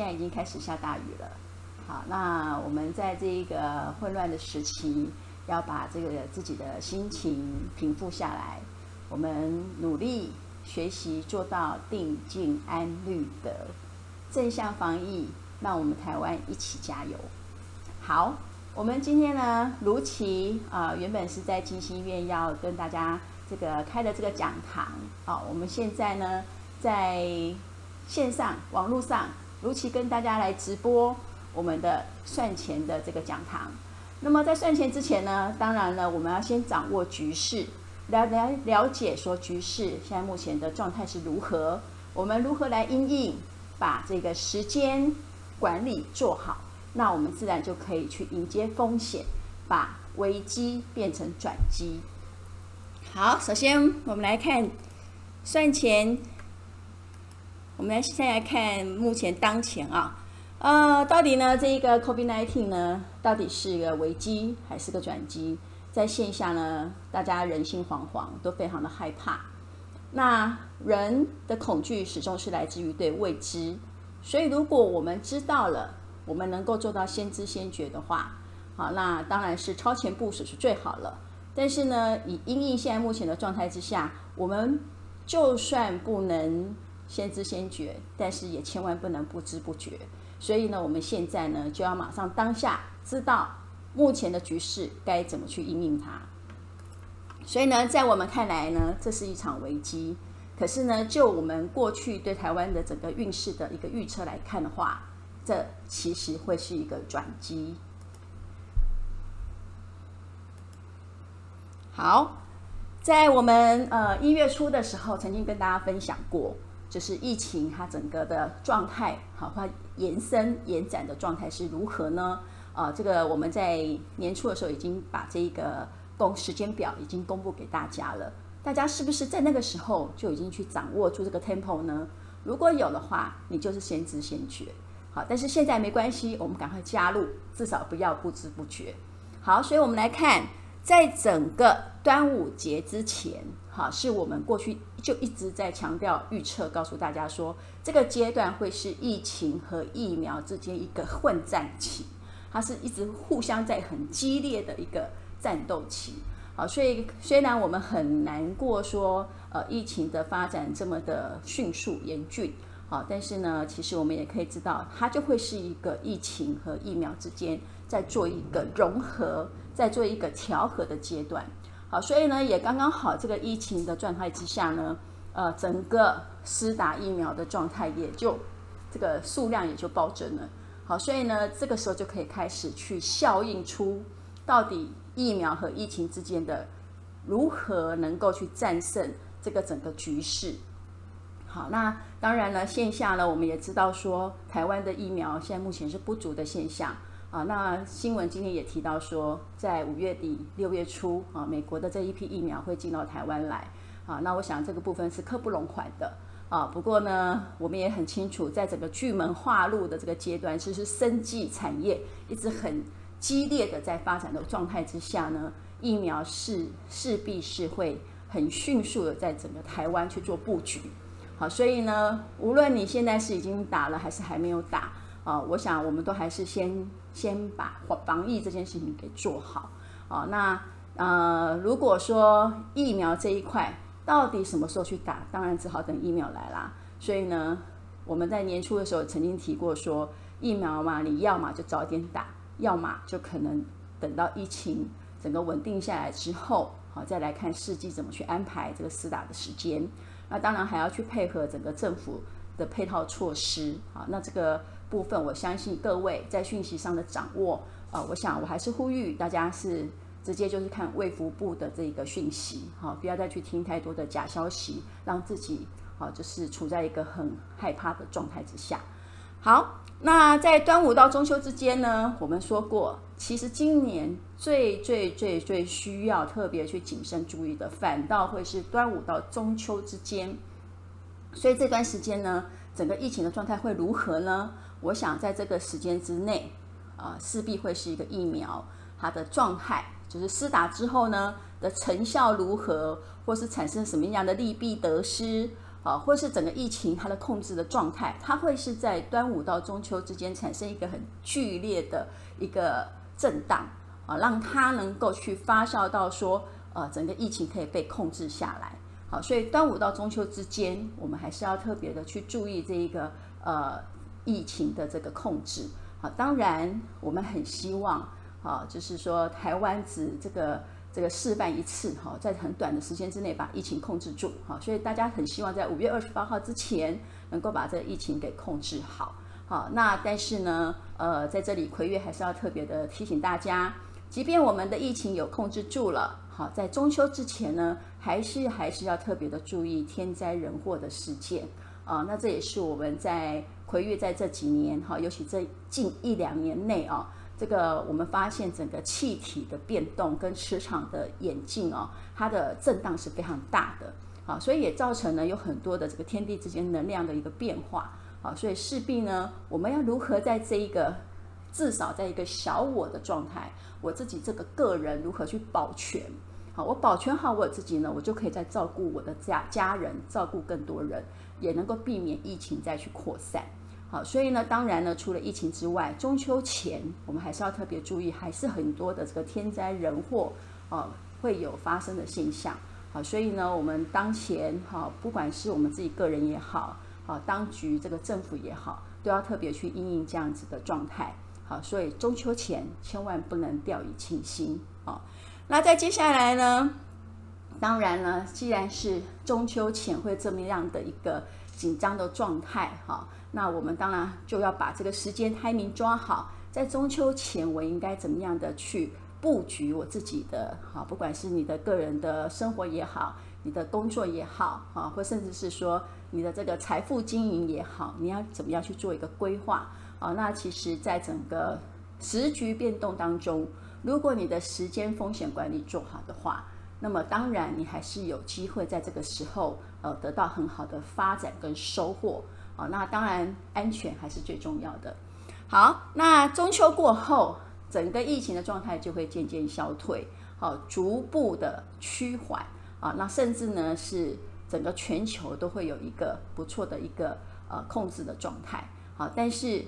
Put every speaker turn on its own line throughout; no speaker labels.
现在已经开始下大雨了。好，那我们在这个混乱的时期，要把这个自己的心情平复下来。我们努力学习，做到定静安虑的，正向防疫，让我们台湾一起加油。好，我们今天呢，如期啊、原本是在金星院要跟大家这个开的这个讲堂，好，我们现在呢，在线上网络上如期跟大家来直播我们的算钱的这个讲堂。那么在算钱之前呢，当然了，我们要先掌握局势。了了了解说局势现在目前的状态是如何，我们如何来因应，把这个时间管理做好，那我们自然就可以去迎接风险，把危机变成转机。好，首先我们来看算钱，我们来现在来看目前当前啊，呃，到底呢这一个 COVID-19 呢，到底是一个危机还是个转机？在线下呢，大家人心惶惶，都非常的害怕。那人的恐惧始终是来自于对未知，所以如果我们知道了，我们能够做到先知先觉的话，好，那当然是超前部署是最好了。但是呢，以因应现在目前的状态之下，我们就算不能先知先觉，但是也千万不能不知不觉。所以呢，我们现在呢，就要马上当下知道。目前的局势该怎么去应应它？所以呢，在我们看来呢，这是一场危机。可是呢，就我们过去对台湾的整个运势的一个预测来看的话，这其实会是一个转机。好，在我们呃一月初的时候，曾经跟大家分享过，就是疫情它整个的状态，好，它延伸延展的状态是如何呢？啊，这个我们在年初的时候已经把这一个公时间表已经公布给大家了。大家是不是在那个时候就已经去掌握住这个 tempo 呢？如果有的话，你就是先知先觉。好，但是现在没关系，我们赶快加入，至少不要不知不觉。好，所以我们来看，在整个端午节之前，哈，是我们过去就一直在强调预测，告诉大家说，这个阶段会是疫情和疫苗之间一个混战期。它是一直互相在很激烈的一个战斗期，好，所以虽然我们很难过说，呃，疫情的发展这么的迅速严峻，好，但是呢，其实我们也可以知道，它就会是一个疫情和疫苗之间在做一个融合，在做一个调和的阶段，好，所以呢，也刚刚好这个疫情的状态之下呢，呃，整个施打疫苗的状态也就这个数量也就暴增了。好，所以呢，这个时候就可以开始去效应出，到底疫苗和疫情之间的如何能够去战胜这个整个局势。好，那当然了，线下呢，我们也知道说，台湾的疫苗现在目前是不足的现象啊。那新闻今天也提到说，在五月底六月初啊，美国的这一批疫苗会进到台湾来啊。那我想这个部分是刻不容缓的。啊，不过呢，我们也很清楚，在整个巨门化路的这个阶段，其实生技产业一直很激烈的在发展的状态之下呢，疫苗是势必是会很迅速的在整个台湾去做布局。好，所以呢，无论你现在是已经打了还是还没有打，啊，我想我们都还是先先把防疫这件事情给做好。啊，那呃，如果说疫苗这一块，到底什么时候去打？当然只好等疫苗来啦。所以呢，我们在年初的时候曾经提过说，疫苗嘛，你要么就早点打，要么就可能等到疫情整个稳定下来之后，好再来看世纪怎么去安排这个施打的时间。那当然还要去配合整个政府的配套措施。好，那这个部分我相信各位在讯息上的掌握，啊，我想我还是呼吁大家是。直接就是看卫福部的这个讯息，好，不要再去听太多的假消息，让自己好就是处在一个很害怕的状态之下。好，那在端午到中秋之间呢，我们说过，其实今年最最最最需要特别去谨慎注意的，反倒会是端午到中秋之间。所以这段时间呢，整个疫情的状态会如何呢？我想在这个时间之内，啊，势必会是一个疫苗它的状态。就是施打之后呢的成效如何，或是产生什么样的利弊得失啊，或是整个疫情它的控制的状态，它会是在端午到中秋之间产生一个很剧烈的一个震荡啊，让它能够去发酵到说，呃，整个疫情可以被控制下来。好，所以端午到中秋之间，我们还是要特别的去注意这一个呃疫情的这个控制。好，当然我们很希望啊，就是说台湾只这个这个示范一次哈，在很短的时间之内把疫情控制住。好，所以大家很希望在五月二十八号之前能够把这个疫情给控制好。好，那但是呢，呃，在这里魁月还是要特别的提醒大家，即便我们的疫情有控制住了。好，在中秋之前呢，还是还是要特别的注意天灾人祸的事件啊。那这也是我们在魁月在这几年哈，尤其这近一两年内啊，这个我们发现整个气体的变动跟磁场的演进啊，它的震荡是非常大的啊，所以也造成了有很多的这个天地之间能量的一个变化啊。所以势必呢，我们要如何在这一个至少在一个小我的状态，我自己这个个人如何去保全？我保全好我自己呢，我就可以再照顾我的家家人，照顾更多人，也能够避免疫情再去扩散。好，所以呢，当然呢，除了疫情之外，中秋前我们还是要特别注意，还是很多的这个天灾人祸啊会有发生的现象。好，所以呢，我们当前哈，不管是我们自己个人也好，啊，当局这个政府也好，都要特别去应应这样子的状态。好，所以中秋前千万不能掉以轻心啊。那在接下来呢，当然呢，既然是中秋前会这么样的一个紧张的状态哈，那我们当然就要把这个时间 timing 抓好，在中秋前我应该怎么样的去布局我自己的哈，不管是你的个人的生活也好，你的工作也好啊，或甚至是说你的这个财富经营也好，你要怎么样去做一个规划啊？那其实，在整个时局变动当中。如果你的时间风险管理做好的话，那么当然你还是有机会在这个时候呃得到很好的发展跟收获啊、那当然安全还是最重要的。好，那中秋过后，整个疫情的状态就会渐渐消退，好、逐步的趋缓啊。那甚至呢是整个全球都会有一个不错的一个呃控制的状态。好、但是。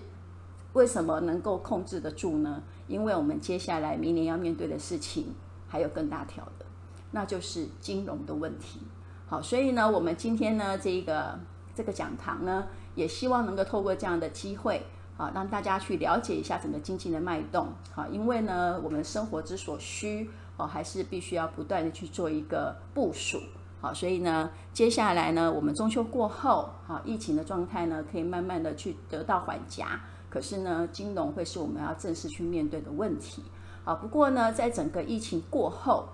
为什么能够控制得住呢？因为我们接下来明年要面对的事情还有更大条的，那就是金融的问题。好，所以呢，我们今天呢，这个这个讲堂呢，也希望能够透过这样的机会，啊，让大家去了解一下整个经济的脉动。好，因为呢，我们生活之所需，哦，还是必须要不断的去做一个部署。好，所以呢，接下来呢，我们中秋过后，好，疫情的状态呢，可以慢慢的去得到缓颊。可是呢，金融会是我们要正式去面对的问题。好，不过呢，在整个疫情过后，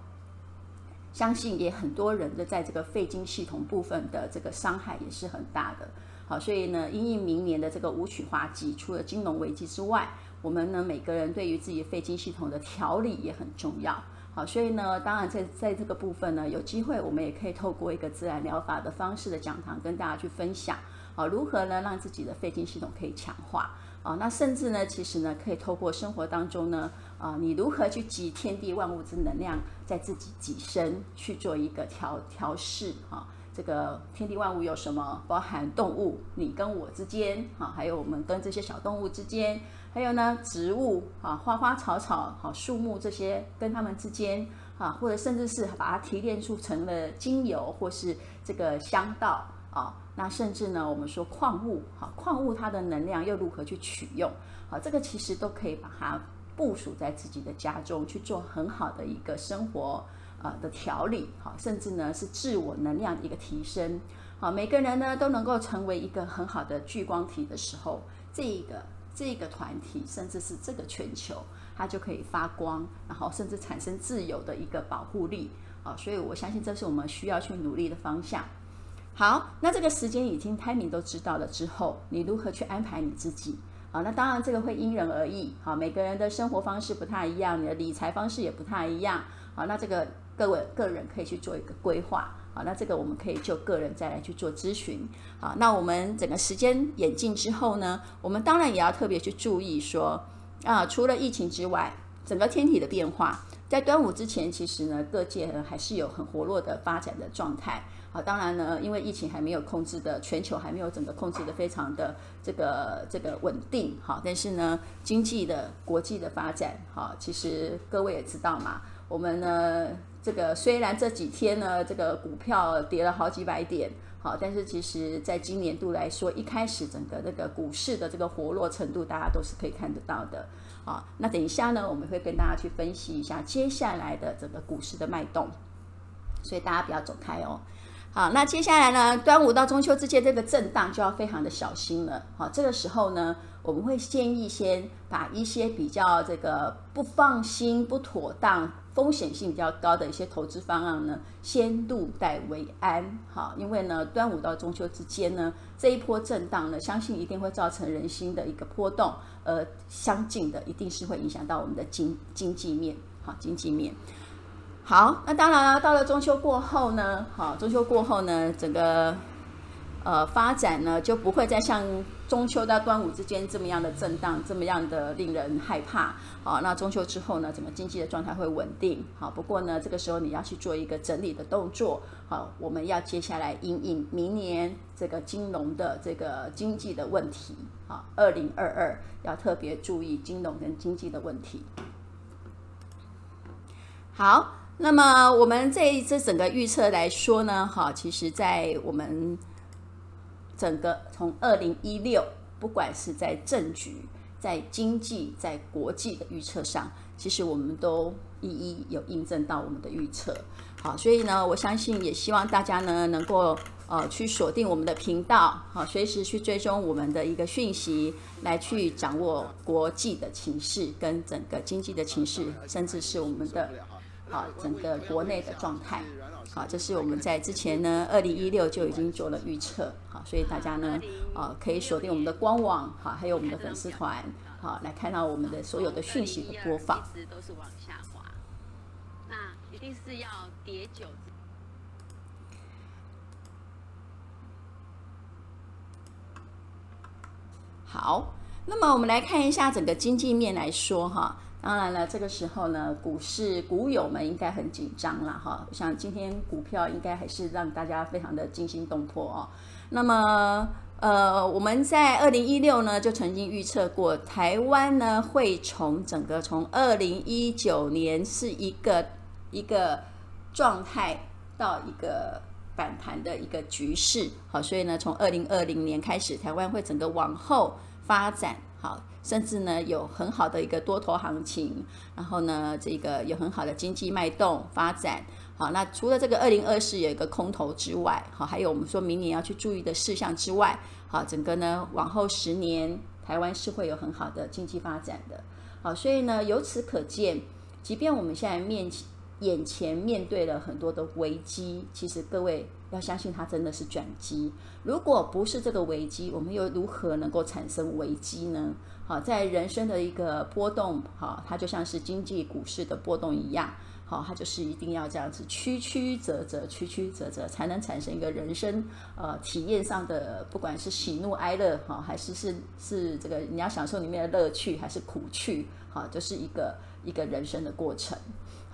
相信也很多人的在这个肺经系统部分的这个伤害也是很大的。好，所以呢，因应明年的这个武曲化忌，除了金融危机之外，我们呢每个人对于自己肺经系统的调理也很重要。好，所以呢，当然在在这个部分呢，有机会我们也可以透过一个自然疗法的方式的讲堂跟大家去分享。好，如何呢让自己的肺经系统可以强化？啊，那甚至呢，其实呢，可以透过生活当中呢，啊，你如何去集天地万物之能量在自己己身去做一个调调试啊？这个天地万物有什么？包含动物，你跟我之间啊，还有我们跟这些小动物之间，还有呢，植物啊，花花草草，好，树木这些跟它们之间啊，或者甚至是把它提炼出成了精油或是这个香道啊。那甚至呢，我们说矿物，哈，矿物它的能量又如何去取用？好，这个其实都可以把它部署在自己的家中去做很好的一个生活呃的调理，好，甚至呢是自我能量的一个提升。好，每个人呢都能够成为一个很好的聚光体的时候，这个这个团体，甚至是这个全球，它就可以发光，然后甚至产生自由的一个保护力。啊，所以我相信这是我们需要去努力的方向。好，那这个时间已经 timing 都知道了之后，你如何去安排你自己？好，那当然这个会因人而异。好，每个人的生活方式不太一样，你的理财方式也不太一样。好，那这个各位个人可以去做一个规划。好，那这个我们可以就个人再来去做咨询。好，那我们整个时间演进之后呢，我们当然也要特别去注意说，啊，除了疫情之外，整个天体的变化，在端午之前，其实呢，各界还是有很活络的发展的状态。好，当然呢，因为疫情还没有控制的，全球还没有整个控制的非常的这个这个稳定，好，但是呢，经济的国际的发展，好，其实各位也知道嘛，我们呢，这个虽然这几天呢，这个股票跌了好几百点，好，但是其实在今年度来说，一开始整个那个股市的这个活络程度，大家都是可以看得到的，好，那等一下呢，我们会跟大家去分析一下接下来的整个股市的脉动，所以大家不要走开哦。好，那接下来呢，端午到中秋之间这个震荡就要非常的小心了。好，这个时候呢，我们会建议先把一些比较这个不放心、不妥当、风险性比较高的一些投资方案呢，先入袋为安。好，因为呢，端午到中秋之间呢，这一波震荡呢，相信一定会造成人心的一个波动，而相近的一定是会影响到我们的经经济面。好，经济面。好，那当然了，到了中秋过后呢，好，中秋过后呢，整个呃发展呢就不会再像中秋到端午之间这么样的震荡，这么样的令人害怕。好，那中秋之后呢，整个经济的状态会稳定。好，不过呢，这个时候你要去做一个整理的动作。好，我们要接下来因应明年这个金融的这个经济的问题。好，二零二二要特别注意金融跟经济的问题。好。那么我们这一次整个预测来说呢，哈，其实，在我们整个从二零一六，不管是在政局、在经济、在国际的预测上，其实我们都一一有印证到我们的预测。好，所以呢，我相信也希望大家呢能够呃去锁定我们的频道，好，随时去追踪我们的一个讯息，来去掌握国际的情势跟整个经济的情势，甚至是我们的。好，整个国内的状态，好，这是我们在之前呢，二零一六就已经做了预测，好，所以大家呢，啊，可以锁定我们的官网，好，还有我们的粉丝团，好，来看到我们的所有的讯息的播放。一直都是往下滑，那一定是要叠九。好，那么我们来看一下整个经济面来说，哈。当然了，这个时候呢，股市股友们应该很紧张了哈。我想今天股票应该还是让大家非常的惊心动魄哦。那么，呃，我们在二零一六呢就曾经预测过，台湾呢会从整个从二零一九年是一个一个状态到一个反弹的一个局势。好，所以呢，从二零二零年开始，台湾会整个往后发展。好。甚至呢，有很好的一个多头行情，然后呢，这个有很好的经济脉动发展。好，那除了这个二零二四有一个空头之外，好，还有我们说明年要去注意的事项之外，好，整个呢往后十年，台湾是会有很好的经济发展的。好，所以呢，由此可见，即便我们现在面眼前面对了很多的危机，其实各位要相信它真的是转机。如果不是这个危机，我们又如何能够产生危机呢？好，在人生的一个波动，好，它就像是经济股市的波动一样，好，它就是一定要这样子曲曲折折，曲曲折折，才能产生一个人生呃体验上的，不管是喜怒哀乐，哈，还是是是这个你要享受里面的乐趣，还是苦趣，好，就是一个一个人生的过程。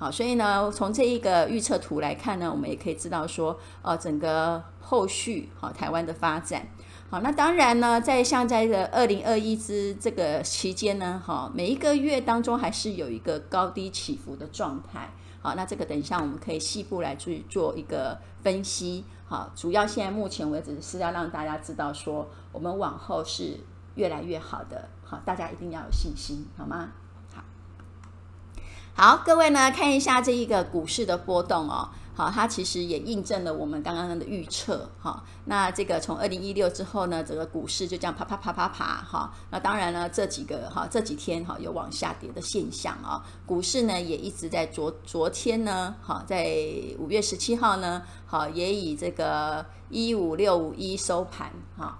好，所以呢，从这一个预测图来看呢，我们也可以知道说，呃，整个后续好台湾的发展。好，那当然呢，在像在这二零二一之这个期间呢，哈，每一个月当中还是有一个高低起伏的状态。好，那这个等一下我们可以细部来去做一个分析。好，主要现在目前为止是要让大家知道说，我们往后是越来越好的。好，大家一定要有信心，好吗？好，各位呢，看一下这一个股市的波动哦。好，它其实也印证了我们刚刚的预测。哈，那这个从二零一六之后呢，整个股市就这样啪啪啪啪啪。哈，那当然呢，这几个哈这几天哈有往下跌的现象啊。股市呢也一直在昨昨天呢，哈，在五月十七号呢，好也以这个一五六五一收盘。哈。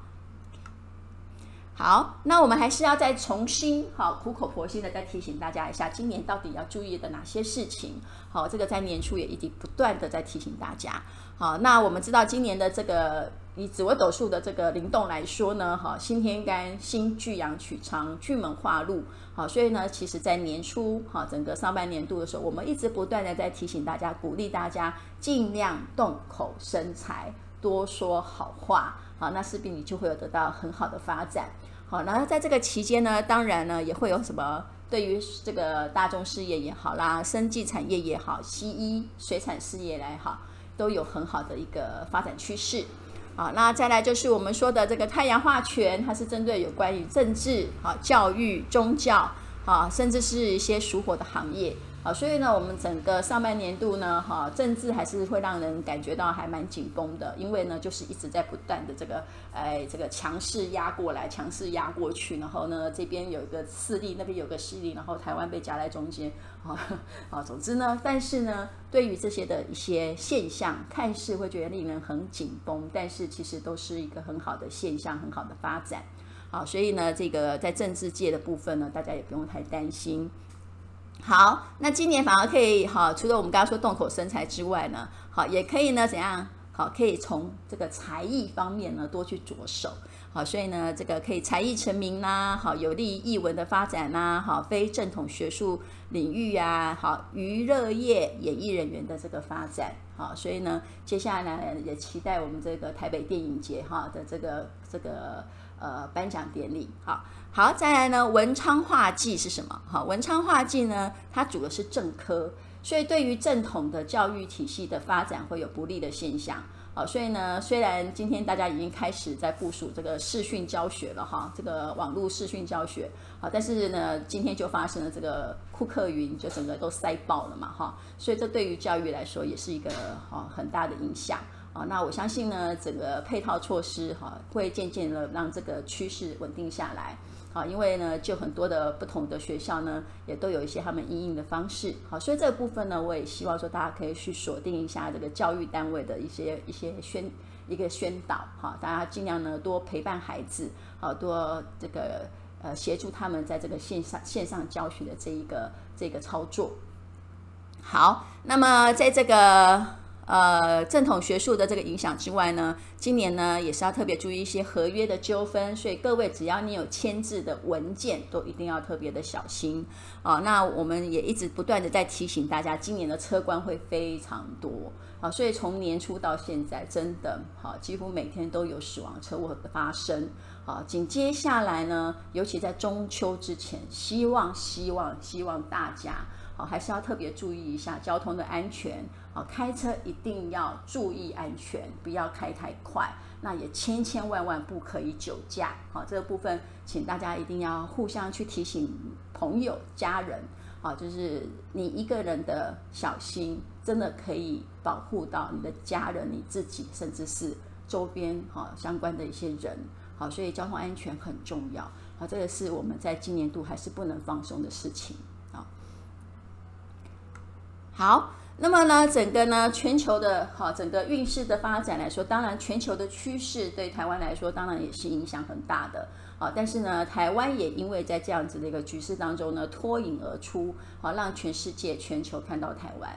好，那我们还是要再重新好苦口婆心的再提醒大家一下，今年到底要注意的哪些事情？好，这个在年初也一直不断的在提醒大家。好，那我们知道今年的这个以紫微斗数的这个灵动来说呢，哈，辛天干、辛巨阳取长、巨门化禄，好，所以呢，其实在年初哈，整个上半年度的时候，我们一直不断的在提醒大家，鼓励大家尽量动口生财，多说好话，好，那势必你就会有得到很好的发展，好，然后在这个期间呢，当然呢，也会有什么，对于这个大众事业也好啦，生技产业也好，西医、水产事业来好，都有很好的一个发展趋势。好，那再来就是我们说的这个太阳化权，它是针对有关于政治、好教育、宗教，啊，甚至是一些属火的行业。好，所以呢，我们整个上半年度呢，哈，政治还是会让人感觉到还蛮紧绷的，因为呢，就是一直在不断的这个，哎，这个强势压过来，强势压过去，然后呢，这边有一个势力，那边有个势力，然后台湾被夹在中间，啊，啊，总之呢，但是呢，对于这些的一些现象，看似会觉得令人很紧绷，但是其实都是一个很好的现象，很好的发展，好，所以呢，这个在政治界的部分呢，大家也不用太担心。好，那今年反而可以好，除了我们刚刚说动口生财之外呢，好，也可以呢怎样？好，可以从这个才艺方面呢多去着手。好，所以呢，这个可以才艺成名啦，好，有利于艺文的发展啦，好，非正统学术领域啊，好，娱乐业演艺人员的这个发展。好，所以呢，接下来呢也期待我们这个台北电影节哈的这个这个。呃，颁奖典礼，好好，再来呢，文昌化忌是什么？好，文昌化忌呢，它主的是正科，所以对于正统的教育体系的发展会有不利的现象。好，所以呢，虽然今天大家已经开始在部署这个视讯教学了哈，这个网络视讯教学，好，但是呢，今天就发生了这个库克云，就整个都塞爆了嘛哈，所以这对于教育来说也是一个哈很大的影响。啊，那我相信呢，整个配套措施哈，会渐渐的让这个趋势稳定下来。啊，因为呢，就很多的不同的学校呢，也都有一些他们应应的方式。好，所以这个部分呢，我也希望说大家可以去锁定一下这个教育单位的一些一些宣一个宣导。哈，大家尽量呢多陪伴孩子，好，多这个呃协助他们在这个线上线上教学的这一个这个操作。好，那么在这个。呃，正统学术的这个影响之外呢，今年呢也是要特别注意一些合约的纠纷，所以各位只要你有签字的文件，都一定要特别的小心啊。那我们也一直不断的在提醒大家，今年的车关会非常多啊，所以从年初到现在，真的好，几乎每天都有死亡车祸的发生啊。紧接下来呢，尤其在中秋之前，希望希望希望大家。好，还是要特别注意一下交通的安全。好，开车一定要注意安全，不要开太快。那也千千万万不可以酒驾。好，这个部分请大家一定要互相去提醒朋友、家人。好，就是你一个人的小心，真的可以保护到你的家人、你自己，甚至是周边哈相关的一些人。好，所以交通安全很重要。好，这个是我们在今年度还是不能放松的事情。好，那么呢，整个呢，全球的哈，整个运势的发展来说，当然全球的趋势对台湾来说，当然也是影响很大的。好，但是呢，台湾也因为在这样子的一个局势当中呢，脱颖而出，好，让全世界、全球看到台湾。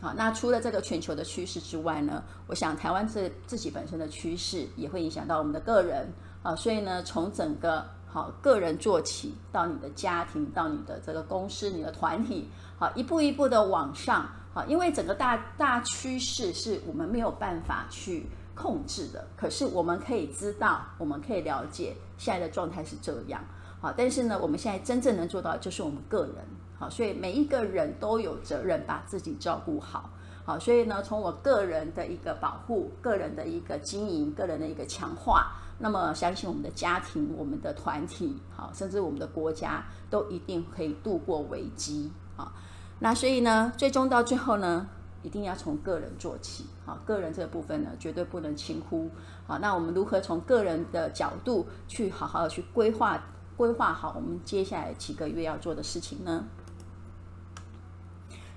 好，那除了这个全球的趋势之外呢，我想台湾自自己本身的趋势也会影响到我们的个人。啊，所以呢，从整个好个人做起，到你的家庭，到你的这个公司、你的团体。好，一步一步的往上，好，因为整个大大趋势是我们没有办法去控制的，可是我们可以知道，我们可以了解现在的状态是这样，好，但是呢，我们现在真正能做到的就是我们个人，好，所以每一个人都有责任把自己照顾好，好，所以呢，从我个人的一个保护，个人的一个经营，个人的一个强化，那么相信我们的家庭、我们的团体，好，甚至我们的国家都一定可以度过危机，好。那所以呢，最终到最后呢，一定要从个人做起，好，个人这个部分呢，绝对不能轻忽，好，那我们如何从个人的角度去好好的去规划，规划好我们接下来几个月要做的事情呢？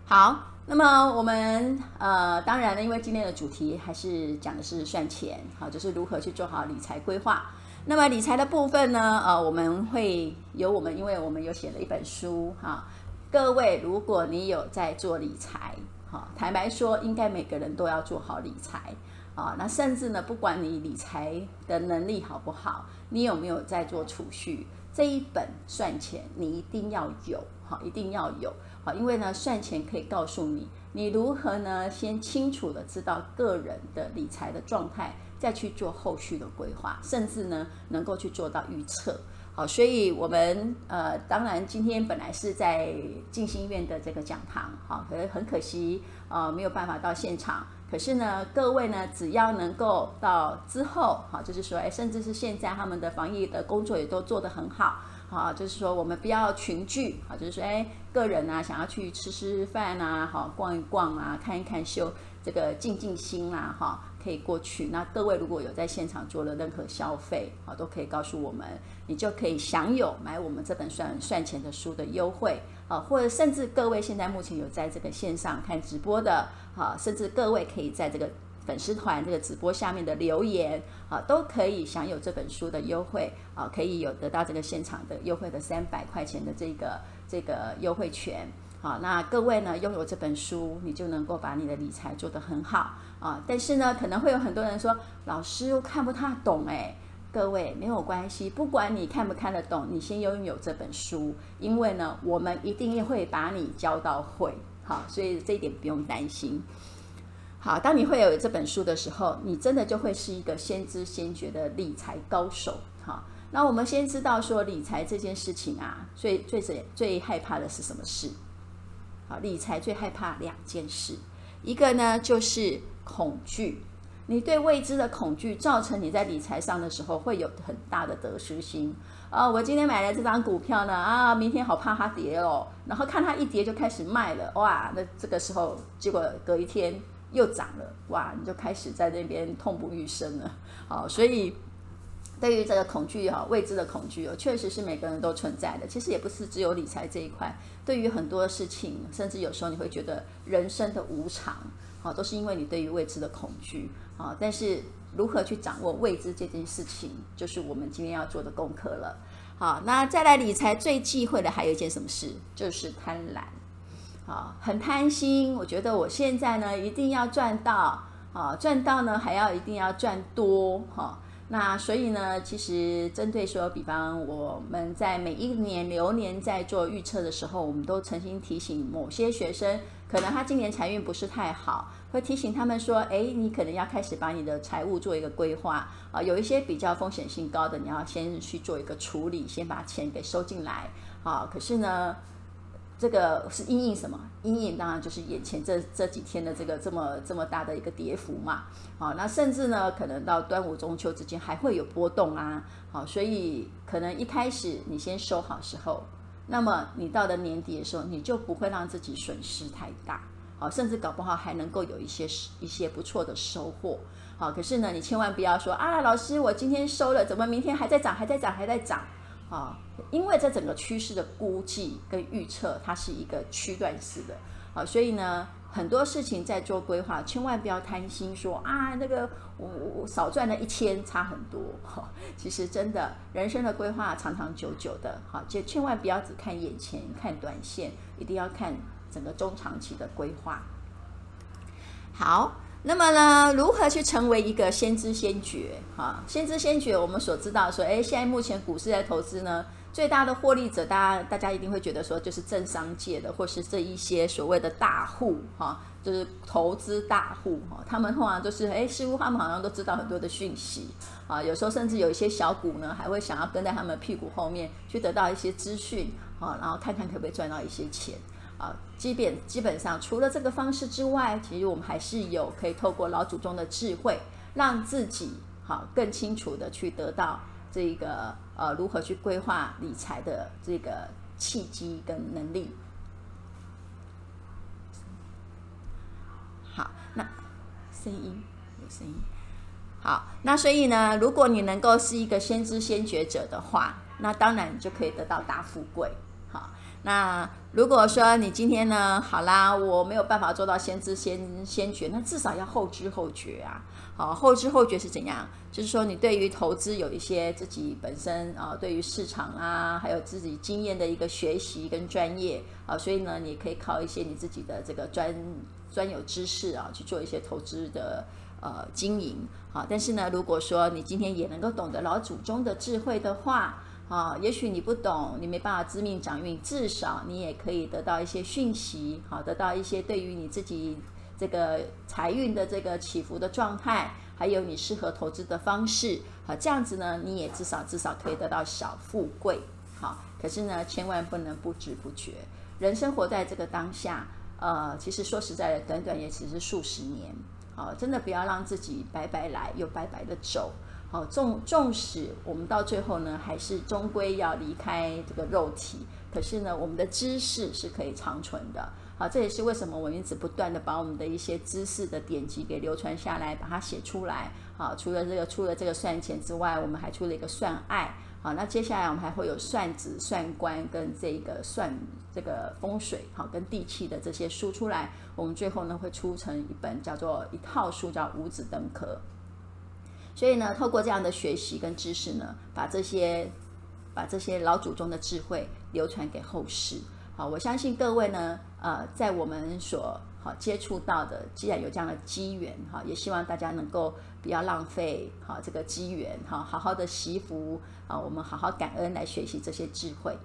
好，那么我们呃，当然呢，因为今天的主题还是讲的是赚钱，好，就是如何去做好理财规划。那么理财的部分呢，呃，我们会有我们，因为我们有写了一本书，哈。各位，如果你有在做理财，哈，坦白说，应该每个人都要做好理财，啊，那甚至呢，不管你理财的能力好不好，你有没有在做储蓄，这一本算钱你一定要有，哈，一定要有，好，因为呢，算钱可以告诉你，你如何呢，先清楚的知道个人的理财的状态，再去做后续的规划，甚至呢，能够去做到预测。好，所以我们呃，当然今天本来是在静心院的这个讲堂，好，可是很可惜，呃，没有办法到现场。可是呢，各位呢，只要能够到之后，哈，就是说，哎，甚至是现在他们的防疫的工作也都做得很好，啊，就是说我们不要群聚，啊，就是说，哎，个人啊，想要去吃吃饭啊，好，逛一逛啊，看一看秀，这个静静心啊，哈，可以过去。那各位如果有在现场做了任何消费，啊，都可以告诉我们，你就可以享有买我们这本算算钱的书的优惠。啊，或者甚至各位现在目前有在这个线上看直播的，啊，甚至各位可以在这个粉丝团这个直播下面的留言，啊，都可以享有这本书的优惠，啊，可以有得到这个现场的优惠的三百块钱的这个这个优惠权，啊，那各位呢拥有这本书，你就能够把你的理财做得很好，啊，但是呢，可能会有很多人说，老师又看不太懂，哎。各位没有关系，不管你看不看得懂，你先拥有这本书，因为呢，我们一定会把你教到会，好，所以这一点不用担心。好，当你会有这本书的时候，你真的就会是一个先知先觉的理财高手。好，那我们先知道说理财这件事情啊，最最最最害怕的是什么事？好，理财最害怕两件事，一个呢就是恐惧。你对未知的恐惧，造成你在理财上的时候会有很大的得失心啊！我今天买了这张股票呢，啊，明天好怕它跌哦，然后看它一跌就开始卖了，哇！那这个时候结果隔一天又涨了，哇！你就开始在那边痛不欲生了。好，所以对于这个恐惧哈，未知的恐惧哦，确实是每个人都存在的。其实也不是只有理财这一块，对于很多事情，甚至有时候你会觉得人生的无常，好，都是因为你对于未知的恐惧。啊，但是如何去掌握未知这件事情，就是我们今天要做的功课了。好，那再来理财最忌讳的还有一件什么事，就是贪婪。啊，很贪心，我觉得我现在呢一定要赚到，啊，赚到呢还要一定要赚多，哈。那所以呢，其实针对说，比方我们在每一年流年在做预测的时候，我们都曾经提醒某些学生，可能他今年财运不是太好。会提醒他们说：“哎，你可能要开始把你的财务做一个规划啊，有一些比较风险性高的，你要先去做一个处理，先把钱给收进来啊。可是呢，这个是阴影什么？阴影当然就是眼前这这几天的这个这么这么大的一个跌幅嘛。啊，那甚至呢，可能到端午中秋之间还会有波动啊。好，所以可能一开始你先收好时候，那么你到了年底的时候，你就不会让自己损失太大。”好，甚至搞不好还能够有一些一些不错的收获。好，可是呢，你千万不要说啊，老师，我今天收了，怎么明天还在涨，还在涨，还在涨？啊，因为这整个趋势的估计跟预测，它是一个区段式的。好，所以呢，很多事情在做规划，千万不要贪心说，啊，那个我我少赚了一千，差很多。哈，其实真的，人生的规划长长久久的，好，就千万不要只看眼前，看短线，一定要看。整个中长期的规划，好，那么呢，如何去成为一个先知先觉？哈，先知先觉，我们所知道说，哎，现在目前股市在投资呢，最大的获利者，大家大家一定会觉得说，就是政商界的，或是这一些所谓的大户，哈，就是投资大户，哈，他们通常都是，哎，似乎他们好像都知道很多的讯息，啊，有时候甚至有一些小股呢，还会想要跟在他们屁股后面去得到一些资讯，啊，然后看看可不可以赚到一些钱。啊，基本基本上除了这个方式之外，其实我们还是有可以透过老祖宗的智慧，让自己好更清楚的去得到这个呃如何去规划理财的这个契机跟能力。好，那声音有声音。好，那所以呢，如果你能够是一个先知先觉者的话，那当然就可以得到大富贵。好。那如果说你今天呢，好啦，我没有办法做到先知先先觉，那至少要后知后觉啊。好，后知后觉是怎样？就是说你对于投资有一些自己本身啊，对于市场啊，还有自己经验的一个学习跟专业啊，所以呢，你可以靠一些你自己的这个专专有知识啊，去做一些投资的呃经营。好，但是呢，如果说你今天也能够懂得老祖宗的智慧的话，啊，也许你不懂，你没办法知命掌运，至少你也可以得到一些讯息，好，得到一些对于你自己这个财运的这个起伏的状态，还有你适合投资的方式，好，这样子呢，你也至少至少可以得到小富贵，好，可是呢，千万不能不知不觉，人生活在这个当下，呃，其实说实在的，短短也只是数十年，好，真的不要让自己白白来又白白的走。好，纵纵使我们到最后呢，还是终归要离开这个肉体，可是呢，我们的知识是可以长存的。好，这也是为什么我们一直不断的把我们的一些知识的典籍给流传下来，把它写出来。好，除了这个出了这个算钱之外，我们还出了一个算爱。好，那接下来我们还会有算子、算官跟这个算这个风水，好，跟地气的这些书出来。我们最后呢，会出成一本叫做一套书，叫五子登科。所以呢，透过这样的学习跟知识呢，把这些把这些老祖宗的智慧流传给后世。好，我相信各位呢，呃，在我们所好接触到的，既然有这样的机缘，哈，也希望大家能够不要浪费好这个机缘，哈，好好的惜福啊，我们好好感恩来学习这些智慧。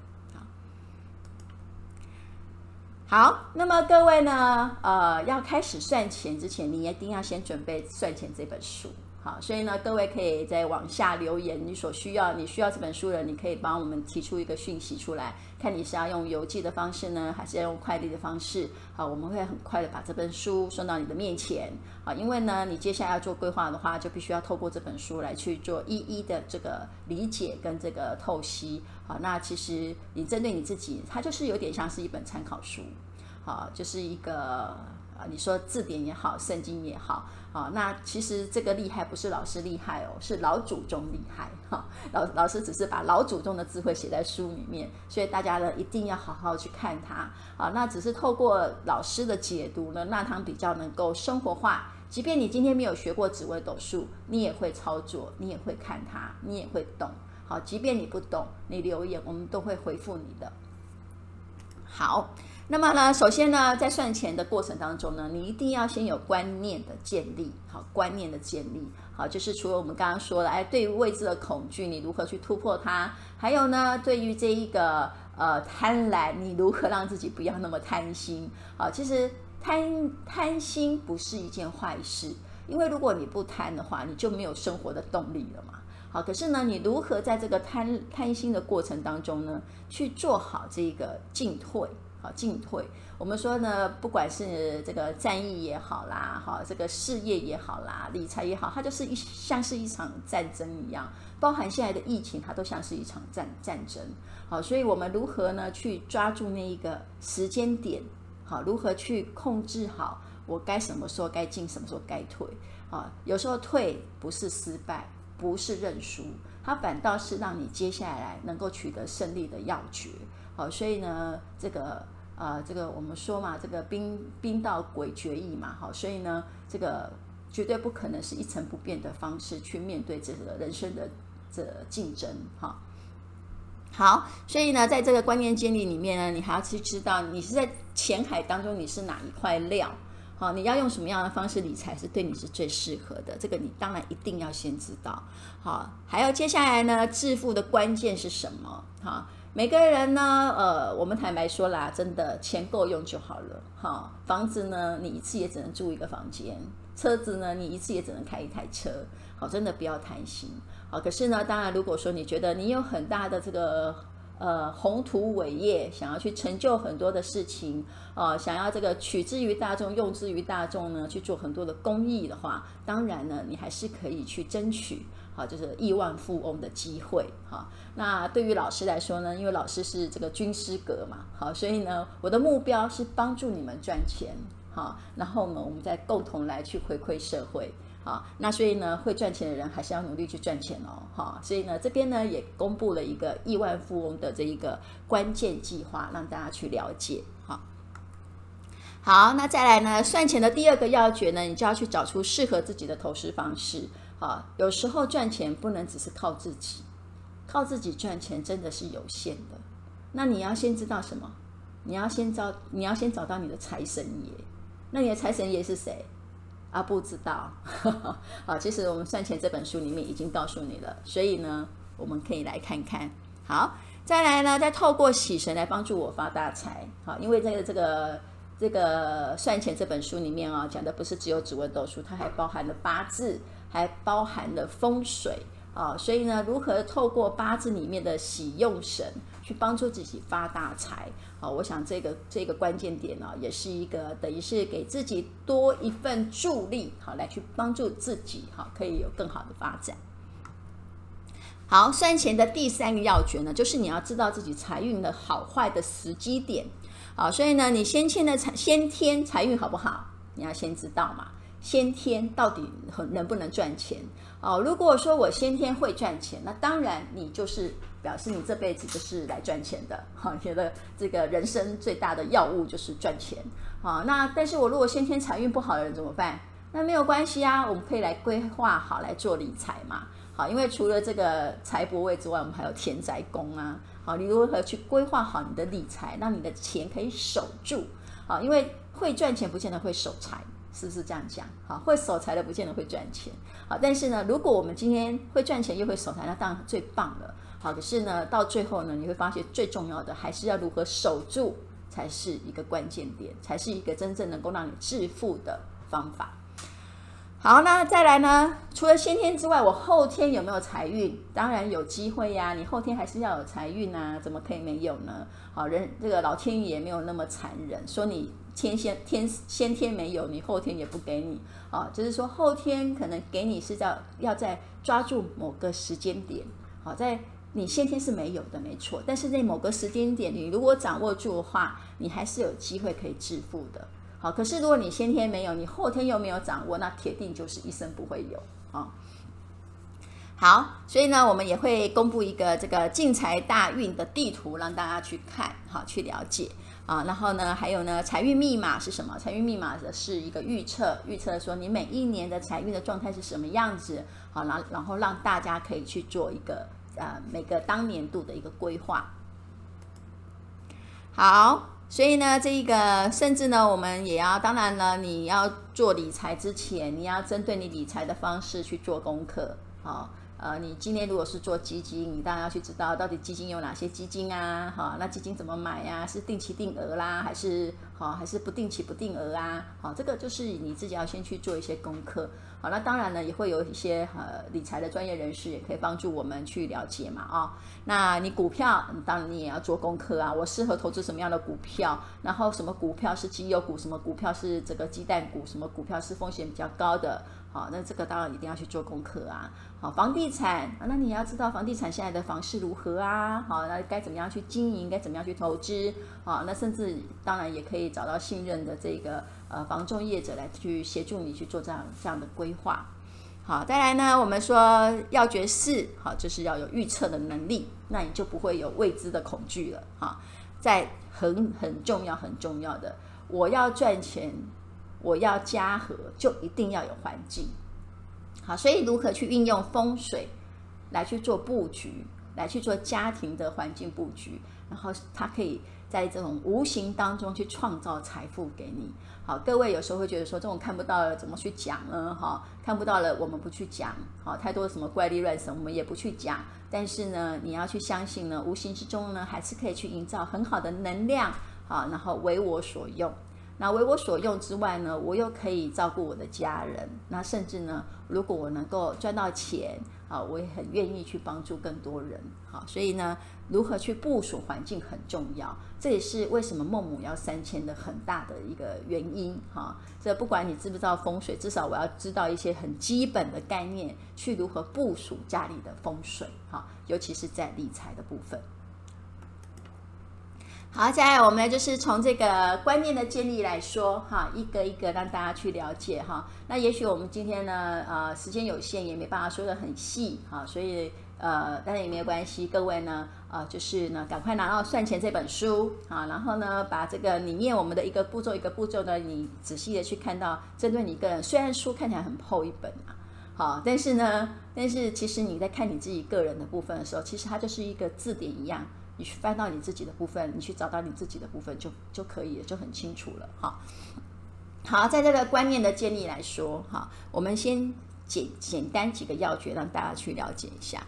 好，那么各位呢，呃，要开始算钱之前，你一定要先准备《算钱》这本书。好，所以呢，各位可以在往下留言，你所需要，你需要这本书的，你可以帮我们提出一个讯息出来，看你是要用邮寄的方式呢，还是要用快递的方式。好，我们会很快的把这本书送到你的面前。好，因为呢，你接下来要做规划的话，就必须要透过这本书来去做一一的这个理解跟这个透析。好，那其实你针对你自己，它就是有点像是一本参考书。好，就是一个啊，你说字典也好，圣经也好。啊，那其实这个厉害不是老师厉害哦，是老祖宗厉害哈。老老师只是把老祖宗的智慧写在书里面，所以大家呢一定要好好去看它啊。那只是透过老师的解读呢，那它比较能够生活化。即便你今天没有学过紫微斗数，你也会操作，你也会看它，你也会懂。好，即便你不懂，你留言我们都会回复你的。好。那么呢，首先呢，在算钱的过程当中呢，你一定要先有观念的建立，好，观念的建立，好，就是除了我们刚刚说的，哎，对于未知的恐惧，你如何去突破它？还有呢，对于这一个呃贪婪，你如何让自己不要那么贪心？好，其实贪贪心不是一件坏事，因为如果你不贪的话，你就没有生活的动力了嘛。好，可是呢，你如何在这个贪贪心的过程当中呢，去做好这个进退？好，进退。我们说呢，不管是这个战役也好啦，好，这个事业也好啦，理财也好，它就是一像是一场战争一样。包含现在的疫情，它都像是一场战战争。好，所以我们如何呢，去抓住那一个时间点？好，如何去控制好我该什么时候该进，什么时候该退？啊，有时候退不是失败，不是认输，它反倒是让你接下来能够取得胜利的要诀。好，所以呢，这个呃，这个我们说嘛，这个兵兵到诡决易嘛，好，所以呢，这个绝对不可能是一成不变的方式去面对这个人生的这竞争，哈。好，所以呢，在这个观念建立里面呢，你还要去知道你是在钱海当中你是哪一块料，好，你要用什么样的方式理财是对你是最适合的，这个你当然一定要先知道，好，还有接下来呢，致富的关键是什么？哈。每个人呢，呃，我们坦白说啦，真的钱够用就好了，哈。房子呢，你一次也只能住一个房间；车子呢，你一次也只能开一台车，好，真的不要贪心，好。可是呢，当然，如果说你觉得你有很大的这个呃宏图伟业，想要去成就很多的事情，啊、呃，想要这个取之于大众，用之于大众呢，去做很多的公益的话，当然呢，你还是可以去争取。好，就是亿万富翁的机会。哈，那对于老师来说呢，因为老师是这个军师格嘛，好，所以呢，我的目标是帮助你们赚钱。好，然后呢，我们再共同来去回馈社会。好，那所以呢，会赚钱的人还是要努力去赚钱哦。好，所以呢，这边呢也公布了一个亿万富翁的这一个关键计划，让大家去了解。好，好，那再来呢，算钱的第二个要诀呢，你就要去找出适合自己的投资方式。啊，有时候赚钱不能只是靠自己，靠自己赚钱真的是有限的。那你要先知道什么？你要先找，你要先找到你的财神爷。那你的财神爷是谁？啊，不知道。好，其实我们算钱这本书里面已经告诉你了，所以呢，我们可以来看看。好，再来呢，再透过喜神来帮助我发大财。好，因为这个这个这个算钱这本书里面啊，讲的不是只有指纹斗数，它还包含了八字，还包含了风水。啊，所以呢，如何透过八字里面的喜用神去帮助自己发大财？啊，我想这个这个关键点呢，也是一个等于是给自己多一份助力，好，来去帮助自己，哈，可以有更好的发展。好，算钱的第三个要诀呢，就是你要知道自己财运的好坏的时机点。啊，所以呢，你先天的财先天财运好不好？你要先知道嘛，先天到底能不能赚钱？哦，如果说我先天会赚钱，那当然你就是表示你这辈子就是来赚钱的。哈，觉得这个人生最大的要务就是赚钱。好，那但是我如果先天财运不好的人怎么办？那没有关系啊，我们可以来规划好来做理财嘛。好，因为除了这个财帛位之外，我们还有田宅宫啊。好，你如何去规划好你的理财，让你的钱可以守住？好，因为会赚钱不见得会守财。是不是这样讲？好，会守财的不见得会赚钱。好，但是呢，如果我们今天会赚钱又会守财，那当然最棒了。好，可是呢，到最后呢，你会发现最重要的还是要如何守住，才是一个关键点，才是一个真正能够让你致富的方法。好，那再来呢？除了先天之外，我后天有没有财运？当然有机会呀。你后天还是要有财运啊，怎么可以没有呢？好，人这个老天爷没有那么残忍，说你。天先天先天没有，你后天也不给你啊，就是说后天可能给你是要要在抓住某个时间点，好，在你先天是没有的，没错，但是在某个时间点，你如果掌握住的话，你还是有机会可以致富的。好，可是如果你先天没有，你后天又没有掌握，那铁定就是一生不会有啊。好，所以呢，我们也会公布一个这个进财大运的地图，让大家去看，好，去了解。啊，然后呢，还有呢，财运密码是什么？财运密码的是一个预测，预测说你每一年的财运的状态是什么样子。好，然然后让大家可以去做一个呃每个当年度的一个规划。好，所以呢，这一个甚至呢，我们也要，当然了，你要做理财之前，你要针对你理财的方式去做功课。好。呃，你今天如果是做基金，你当然要去知道到底基金有哪些基金啊？好，那基金怎么买呀？是定期定额啦，还是好，还是不定期不定额啊？好，这个就是你自己要先去做一些功课。好，那当然呢，也会有一些呃理财的专业人士也可以帮助我们去了解嘛。啊，那你股票，当然你也要做功课啊。我适合投资什么样的股票？然后什么股票是绩优股？什么股票是这个鸡蛋股？什么股票是风险比较高的？好，那这个当然一定要去做功课啊。好，房地产啊，那你要知道房地产现在的房市如何啊？好，那该怎么样去经营？该怎么样去投资？好，那甚至当然也可以找到信任的这个呃房仲业者来去协助你去做这样这样的规划。好，再来呢，我们说要诀四，好，就是要有预测的能力，那你就不会有未知的恐惧了。哈，在很很重要很重要的，我要赚钱，我要家和，就一定要有环境。好，所以如何去运用风水来去做布局，来去做家庭的环境布局，然后它可以在这种无形当中去创造财富给你。好，各位有时候会觉得说，这种看不到了怎么去讲呢？哈，看不到了我们不去讲，好，太多什么怪力乱神我们也不去讲。但是呢，你要去相信呢，无形之中呢，还是可以去营造很好的能量，好，然后为我所用。那为我所用之外呢，我又可以照顾我的家人。那甚至呢，如果我能够赚到钱啊，我也很愿意去帮助更多人。好，所以呢，如何去部署环境很重要。这也是为什么孟母要三迁的很大的一个原因。哈，这不管你知不知道风水，至少我要知道一些很基本的概念，去如何部署家里的风水。哈，尤其是在理财的部分。好，接下来我们就是从这个观念的建立来说，哈，一个一个让大家去了解哈。那也许我们今天呢，呃，时间有限，也没办法说得很细，哈，所以呃，但是也没有关系，各位呢，呃，就是呢，赶快拿到《算钱》这本书啊，然后呢，把这个里面我们的一个步骤一个步骤呢，你仔细的去看到，针对你个人，虽然书看起来很厚一本啊，好，但是呢，但是其实你在看你自己个人的部分的时候，其实它就是一个字典一样。你去翻到你自己的部分，你去找到你自己的部分就就可以了，就很清楚了哈。好，在这个观念的建立来说，哈，我们先简简单几个要诀，让大家去了解一下。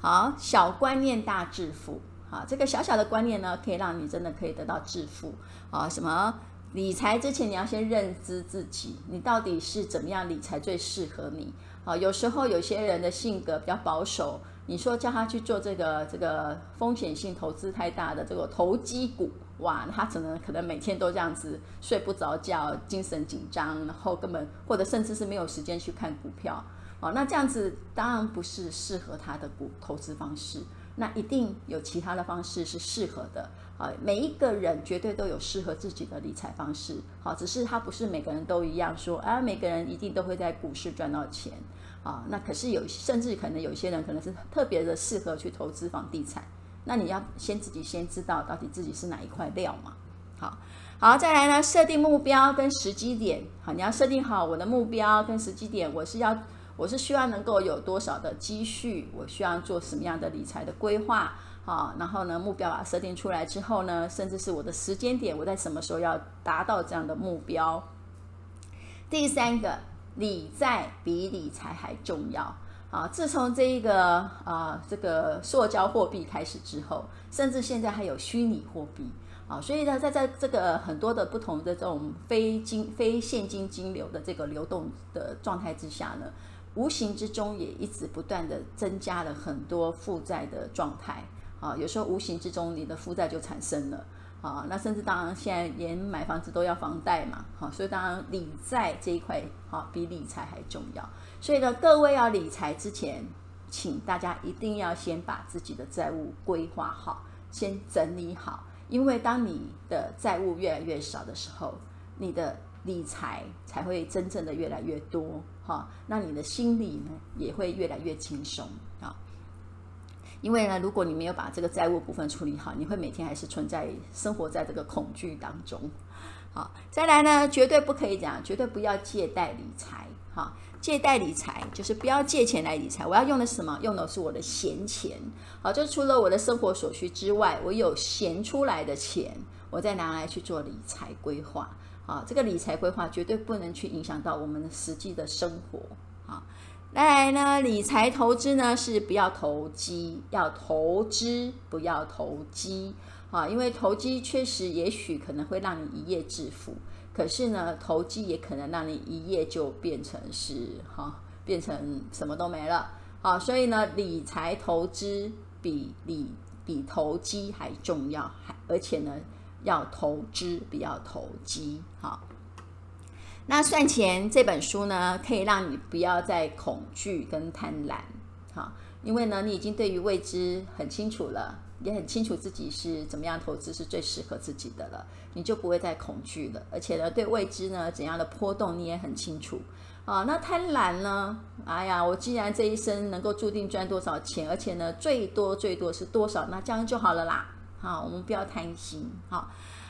好，小观念大致富。好，这个小小的观念呢，可以让你真的可以得到致富。啊，什么理财之前你要先认知自己，你到底是怎么样理财最适合你。啊，有时候有些人的性格比较保守。你说叫他去做这个这个风险性投资太大的这个投机股，哇，他可能可能每天都这样子睡不着觉，精神紧张，然后根本或者甚至是没有时间去看股票，哦，那这样子当然不是适合他的股投资方式，那一定有其他的方式是适合的，啊，每一个人绝对都有适合自己的理财方式，好，只是他不是每个人都一样说，啊，每个人一定都会在股市赚到钱。啊，那可是有，甚至可能有些人可能是特别的适合去投资房地产。那你要先自己先知道到底自己是哪一块料嘛。好，好，再来呢，设定目标跟时机点。好，你要设定好我的目标跟时机点，我是要，我是需要能够有多少的积蓄，我需要做什么样的理财的规划。好，然后呢，目标把它设定出来之后呢，甚至是我的时间点，我在什么时候要达到这样的目标。第三个。理债比理财还重要啊！自从这一个啊这个塑胶货币开始之后，甚至现在还有虚拟货币啊，所以呢，在在这个很多的不同的这种非金非现金金流的这个流动的状态之下呢，无形之中也一直不断的增加了很多负债的状态啊，有时候无形之中你的负债就产生了。啊，那甚至当然现在连买房子都要房贷嘛，好，所以当然理债这一块，好，比理财还重要。所以呢，各位要理财之前，请大家一定要先把自己的债务规划好，先整理好，因为当你的债务越来越少的时候，你的理财才会真正的越来越多，哈，那你的心里呢也会越来越轻松。因为呢，如果你没有把这个债务部分处理好，你会每天还是存在生活在这个恐惧当中。好，再来呢，绝对不可以讲，绝对不要借贷理财。哈，借贷理财就是不要借钱来理财。我要用的是什么？用的是我的闲钱。好，就除了我的生活所需之外，我有闲出来的钱，我再拿来去做理财规划。啊，这个理财规划绝对不能去影响到我们实际的生活。啊。来呢，理财投资呢是不要投机，要投资，不要投机啊！因为投机确实也许可能会让你一夜致富，可是呢，投机也可能让你一夜就变成是哈、啊，变成什么都没了啊！所以呢，理财投资比理比投机还重要，还而且呢，要投资，不要投机，好。那算钱这本书呢，可以让你不要再恐惧跟贪婪，好，因为呢，你已经对于未知很清楚了，也很清楚自己是怎么样投资是最适合自己的了，你就不会再恐惧了。而且呢，对未知呢怎样的波动你也很清楚，啊，那贪婪呢？哎呀，我既然这一生能够注定赚多少钱，而且呢，最多最多是多少，那这样就好了啦。好，我们不要贪心，好，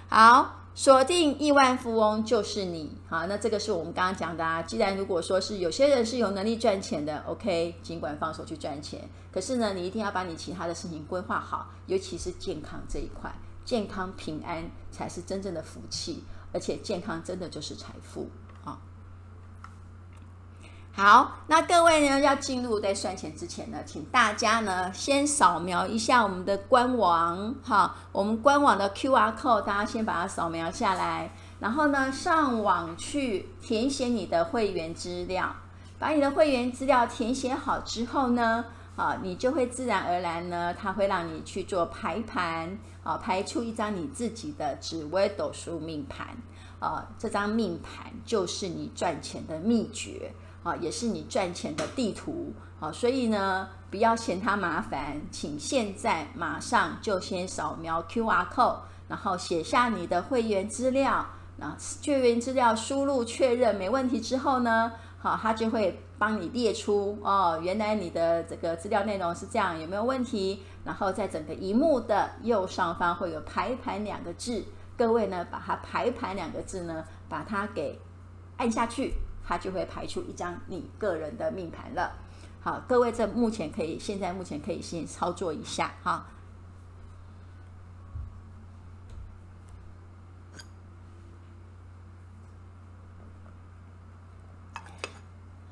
好。锁定亿万富翁就是你，好，那这个是我们刚刚讲的啊。既然如果说是有些人是有能力赚钱的，OK，尽管放手去赚钱。可是呢，你一定要把你其他的事情规划好，尤其是健康这一块，健康平安才是真正的福气，而且健康真的就是财富。好，那各位呢，要进入在算钱之前呢，请大家呢先扫描一下我们的官网，哈，我们官网的 QR code，大家先把它扫描下来，然后呢上网去填写你的会员资料，把你的会员资料填写好之后呢，啊，你就会自然而然呢，它会让你去做排盘，啊，排出一张你自己的紫微斗数命盘，啊，这张命盘就是你赚钱的秘诀。啊，也是你赚钱的地图，好，所以呢，不要嫌它麻烦，请现在马上就先扫描 QR code，然后写下你的会员资料，那会员资料输入确认没问题之后呢，好，它就会帮你列出哦，原来你的这个资料内容是这样，有没有问题？然后在整个萤幕的右上方会有排盘两个字，各位呢，把它排盘两个字呢，把它给按下去。它就会排出一张你个人的命盘了。好各位这目前可以现在目前可以先操作一下哈。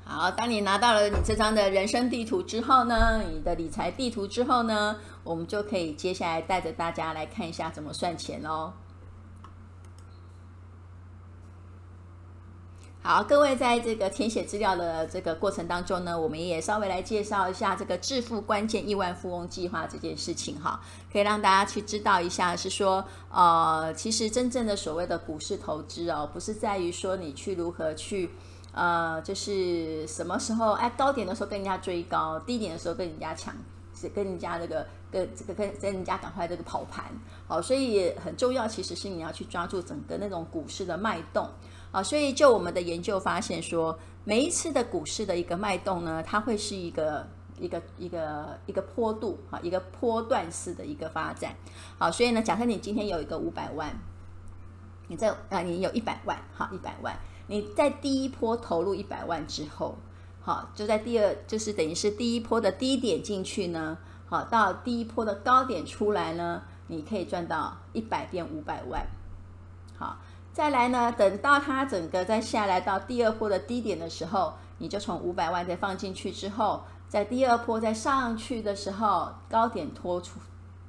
好当你拿到了你这张的人生地图之后呢你的理财地图之后呢我们就可以接下来带着大家来看一下怎么算钱喽好，各位在这个填写资料的这个过程当中呢，我们也稍微来介绍一下这个致富关键亿万富翁计划这件事情哈，可以让大家去知道一下，是说呃，其实真正的所谓的股市投资哦，不是在于说你去如何去呃，就是什么时候哎高点的时候跟人家追高，低点的时候跟人家抢，是跟人家这个跟这个跟跟人家赶快这个跑盘，好，所以很重要，其实是你要去抓住整个那种股市的脉动。啊，所以就我们的研究发现说，每一次的股市的一个脉动呢，它会是一个一个一个一个坡度啊，一个波段式的一个发展。好，所以呢，假设你今天有一个五百万，你在啊，你有一百万，哈，一百万，你在第一波投入一百万之后，好，就在第二，就是等于是第一波的低点进去呢，好，到第一波的高点出来呢，你可以赚到一百变五百万，好。再来呢，等到它整个再下来到第二波的低点的时候，你就从五百万再放进去之后，在第二波再上去的时候，高点脱出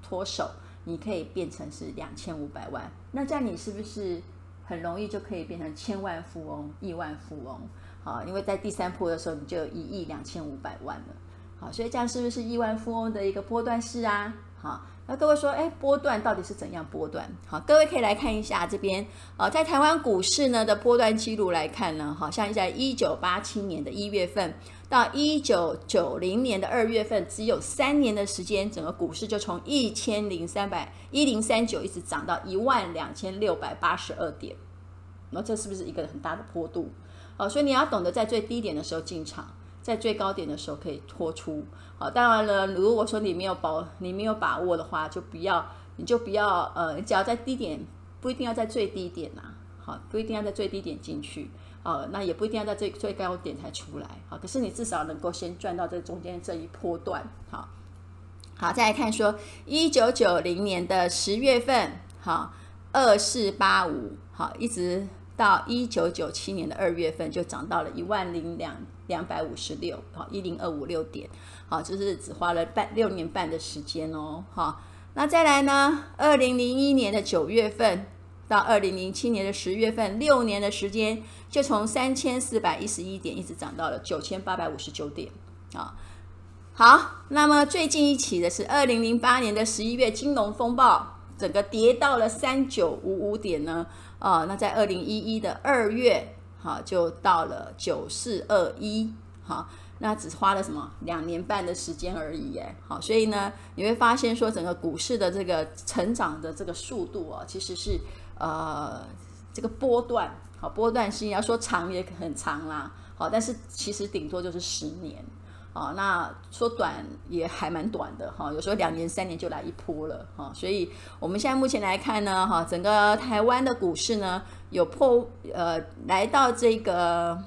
脱手，你可以变成是两千五百万。那这样你是不是很容易就可以变成千万富翁、亿万富翁？好，因为在第三波的时候，你就有一亿两千五百万了。好，所以这样是不是亿万富翁的一个波段式啊？好。那各位说，哎，波段到底是怎样波段？好，各位可以来看一下这边，呃，在台湾股市呢的波段记录来看呢，好像在一九八七年的一月份到一九九零年的二月份，只有三年的时间，整个股市就从一千零三百一零三九一直涨到一万两千六百八十二点，那这是不是一个很大的坡度？好，所以你要懂得在最低点的时候进场。在最高点的时候可以脱出，好，当然了，如果说你没有保，你没有把握的话，就不要，你就不要，呃，只要在低点，不一定要在最低点呐，好，不一定要在最低点进去，呃，那也不一定要在最最高点才出来，好，可是你至少能够先赚到这中间这一波段，好，好，再来看说，一九九零年的十月份，好，二四八五，好，一直到一九九七年的二月份就涨到了一万零两。两百五十六，好，一零二五六点，好，就是只花了半六年半的时间哦，好，那再来呢？二零零一年的九月份到二零零七年的十月份，六年的时间就从三千四百一十一点一直涨到了九千八百五十九点，啊，好，那么最近一起的是二零零八年的十一月金融风暴，整个跌到了三九五五点呢，啊，那在二零一一的二月。好，就到了九四二一，好，那只花了什么两年半的时间而已，耶。好，所以呢，你会发现说，整个股市的这个成长的这个速度哦，其实是呃这个波段，好，波段性要说长也很长啦，好，但是其实顶多就是十年。啊，那说短也还蛮短的哈，有时候两年三年就来一波了哈，所以我们现在目前来看呢，哈，整个台湾的股市呢有破呃来到这个，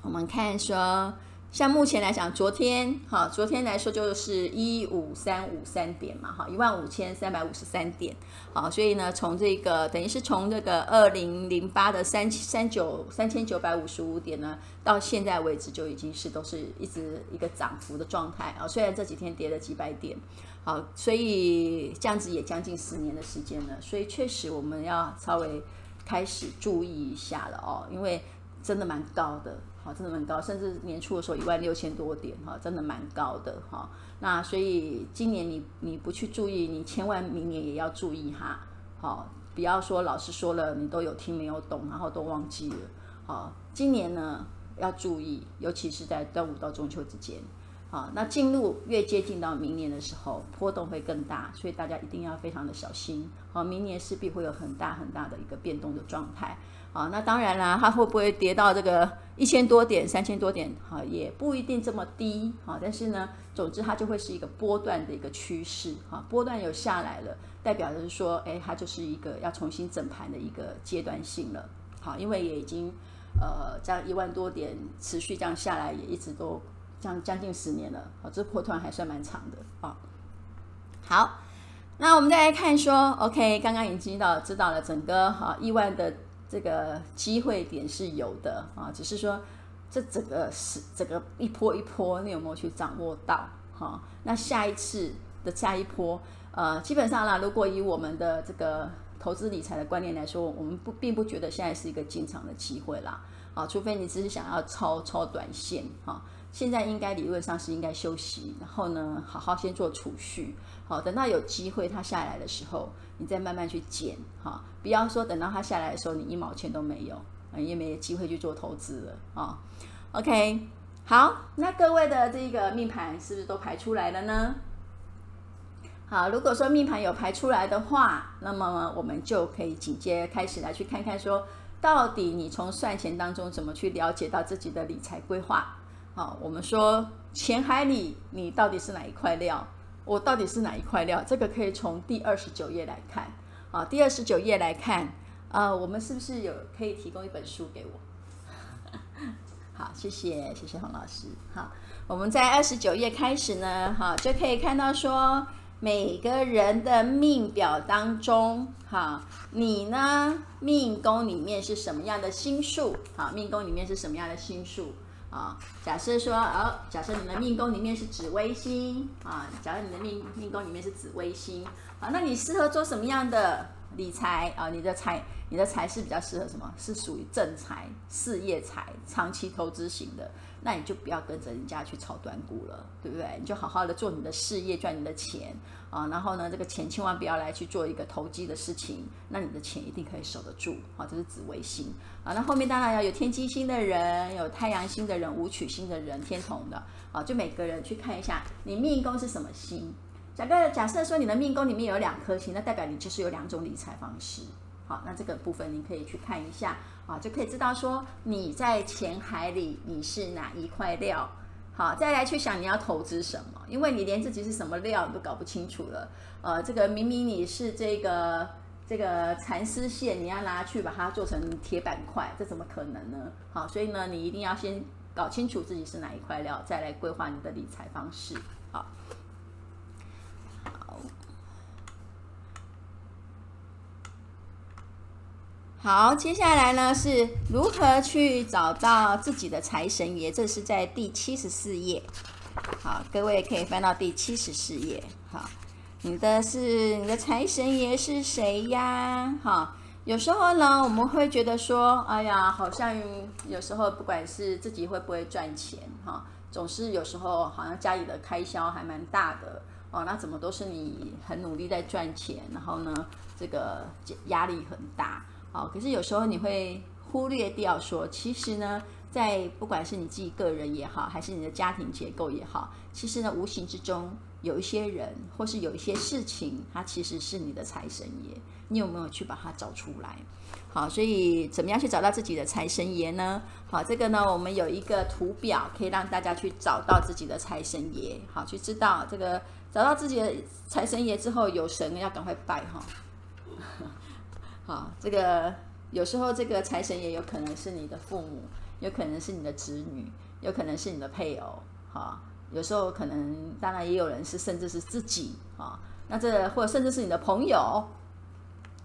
我们看说。像目前来讲，昨天哈，昨天来说就是一五三五三点嘛，哈，一万五千三百五十三点，好，所以呢，从这个等于是从这个二零零八的三三九三千九百五十五点呢，到现在为止就已经是都是一直一个涨幅的状态啊，虽然这几天跌了几百点，好，所以这样子也将近十年的时间了，所以确实我们要稍微开始注意一下了哦，因为真的蛮高的。好，真的蛮高，甚至年初的时候一万六千多点，哈，真的蛮高的，哈。那所以今年你你不去注意，你千万明年也要注意哈，好，不要说老师说了你都有听没有懂，然后都忘记了，好，今年呢要注意，尤其是在端午到中秋之间，好，那进入越接近到明年的时候，波动会更大，所以大家一定要非常的小心，好，明年势必会有很大很大的一个变动的状态。好，那当然啦，它会不会跌到这个一千多点、三千多点？好，也不一定这么低。好，但是呢，总之它就会是一个波段的一个趋势。哈，波段有下来了，代表的是说，哎，它就是一个要重新整盘的一个阶段性了。好，因为也已经呃这样一万多点持续这样下来，也一直都这样将近十年了。好，这波段还算蛮长的。啊，好，那我们再来看说，OK，刚刚已经知道知道了整个哈亿万的。这个机会点是有的啊，只是说这整个是整个一波一波，你有没有去掌握到？哈，那下一次的下一波，呃，基本上啦，如果以我们的这个投资理财的观念来说，我们不并不觉得现在是一个进场的机会啦，啊，除非你只是想要超超短线，哈。现在应该理论上是应该休息，然后呢，好好先做储蓄，好，等到有机会它下来的时候，你再慢慢去减，哈，不要说等到它下来的时候你一毛钱都没有，也没有机会去做投资了啊。OK，好，那各位的这个命盘是不是都排出来了呢？好，如果说命盘有排出来的话，那么我们就可以紧接开始来去看看说，到底你从算钱当中怎么去了解到自己的理财规划。啊，我们说钱海里你到底是哪一块料？我到底是哪一块料？这个可以从第二十九页来看。啊，第二十九页来看，呃，我们是不是有可以提供一本书给我？好，谢谢，谢谢洪老师。好，我们在二十九页开始呢，哈，就可以看到说每个人的命表当中，哈，你呢命宫里面是什么样的星数？好，命宫里面是什么样的星数？啊，假设说，哦，假设你的命宫里面是紫微星啊，假设你的命命宫里面是紫微星，啊，那你适合做什么样的理财啊？你的财，你的财是比较适合什么？是属于正财、事业财、长期投资型的。那你就不要跟着人家去炒短股了，对不对？你就好好的做你的事业，赚你的钱啊。然后呢，这个钱千万不要来去做一个投机的事情，那你的钱一定可以守得住。啊，这是紫微星啊。那后面当然要有天机星的人，有太阳星的人，武曲星的人，天同的啊。就每个人去看一下，你命宫是什么星？假个假设说你的命宫里面有两颗星，那代表你就是有两种理财方式。好，那这个部分你可以去看一下啊，就可以知道说你在钱海里你是哪一块料。好，再来去想你要投资什么，因为你连自己是什么料你都搞不清楚了。呃，这个明明你是这个这个蚕丝线，你要拿去把它做成铁板块，这怎么可能呢？好，所以呢，你一定要先搞清楚自己是哪一块料，再来规划你的理财方式。好。接下来呢是如何去找到自己的财神爷？这是在第七十四页。好，各位可以翻到第七十四页。好，你的是你的财神爷是谁呀？好，有时候呢，我们会觉得说，哎呀，好像有时候不管是自己会不会赚钱，哈，总是有时候好像家里的开销还蛮大的哦。那怎么都是你很努力在赚钱，然后呢，这个压力很大。好，可是有时候你会忽略掉说，其实呢，在不管是你自己个人也好，还是你的家庭结构也好，其实呢，无形之中有一些人或是有一些事情，它其实是你的财神爷。你有没有去把它找出来？好，所以怎么样去找到自己的财神爷呢？好，这个呢，我们有一个图表可以让大家去找到自己的财神爷。好，去知道这个找到自己的财神爷之后，有神要赶快拜哈。啊，这个有时候这个财神也有可能是你的父母，有可能是你的子女，有可能是你的配偶，哈，有时候可能当然也有人是甚至是自己，啊，那这或者甚至是你的朋友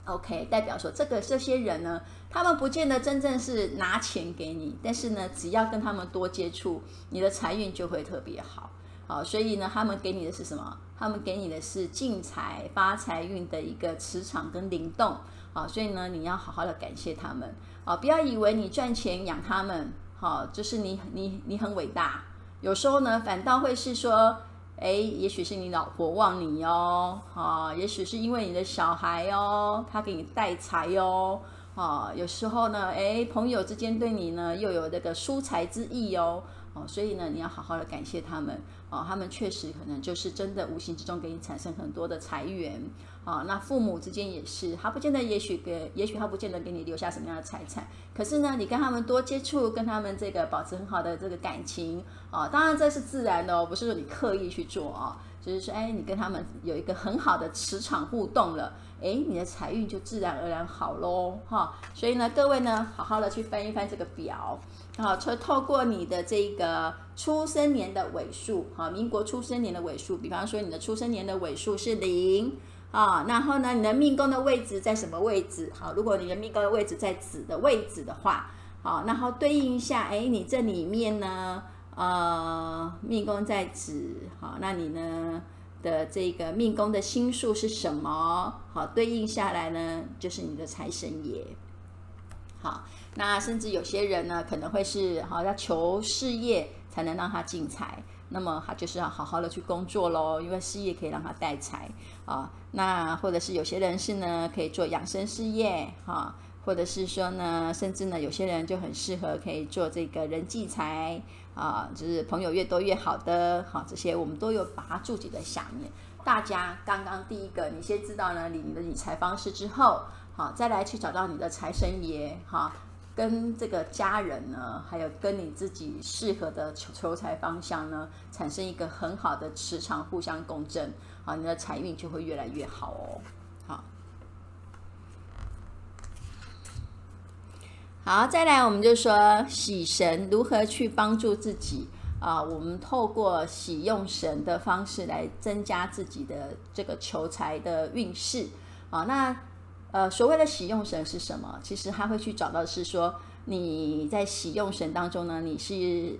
，OK，代表说这个这些人呢，他们不见得真正是拿钱给你，但是呢，只要跟他们多接触，你的财运就会特别好，好，所以呢，他们给你的是什么？他们给你的是进财发财运的一个磁场跟灵动。好，所以呢，你要好好的感谢他们，啊，不要以为你赚钱养他们，好，就是你你你很伟大。有时候呢，反倒会是说，哎，也许是你老婆旺你哟，啊，也许是因为你的小孩哦，他给你带财哟，啊，有时候呢，哎，朋友之间对你呢又有这个疏财之意哟。哦，所以呢，你要好好的感谢他们哦，他们确实可能就是真的无形之中给你产生很多的财源啊。那父母之间也是，他不见得，也许给，也许他不见得给你留下什么样的财产，可是呢，你跟他们多接触，跟他们这个保持很好的这个感情啊，当然这是自然的哦，不是说你刻意去做啊，就是说，哎，你跟他们有一个很好的磁场互动了，哎，你的财运就自然而然好喽哈。所以呢，各位呢，好好的去翻一翻这个表。好，透透过你的这个出生年的尾数，好，民国出生年的尾数，比方说你的出生年的尾数是零，啊，然后呢，你的命宫的位置在什么位置？好，如果你的命宫的位置在子的位置的话，好，然后对应一下，哎，你这里面呢，呃，命宫在子，好，那你呢的这个命宫的星数是什么？好，对应下来呢，就是你的财神爷。好，那甚至有些人呢，可能会是好要求事业才能让他进财，那么他就是要好好的去工作喽，因为事业可以让他带财啊。那或者是有些人是呢，可以做养生事业哈。或者是说呢，甚至呢，有些人就很适合可以做这个人际财啊，就是朋友越多越好的，好，这些我们都有把它注记在下面。大家刚刚第一个，你先知道呢你的理财方式之后，好，再来去找到你的财神爷，哈，跟这个家人呢，还有跟你自己适合的求求财方向呢，产生一个很好的磁场，互相共振，啊，你的财运就会越来越好哦。好，再来我们就说喜神如何去帮助自己啊？我们透过喜用神的方式来增加自己的这个求财的运势啊。那呃，所谓的喜用神是什么？其实他会去找到是说你在喜用神当中呢，你是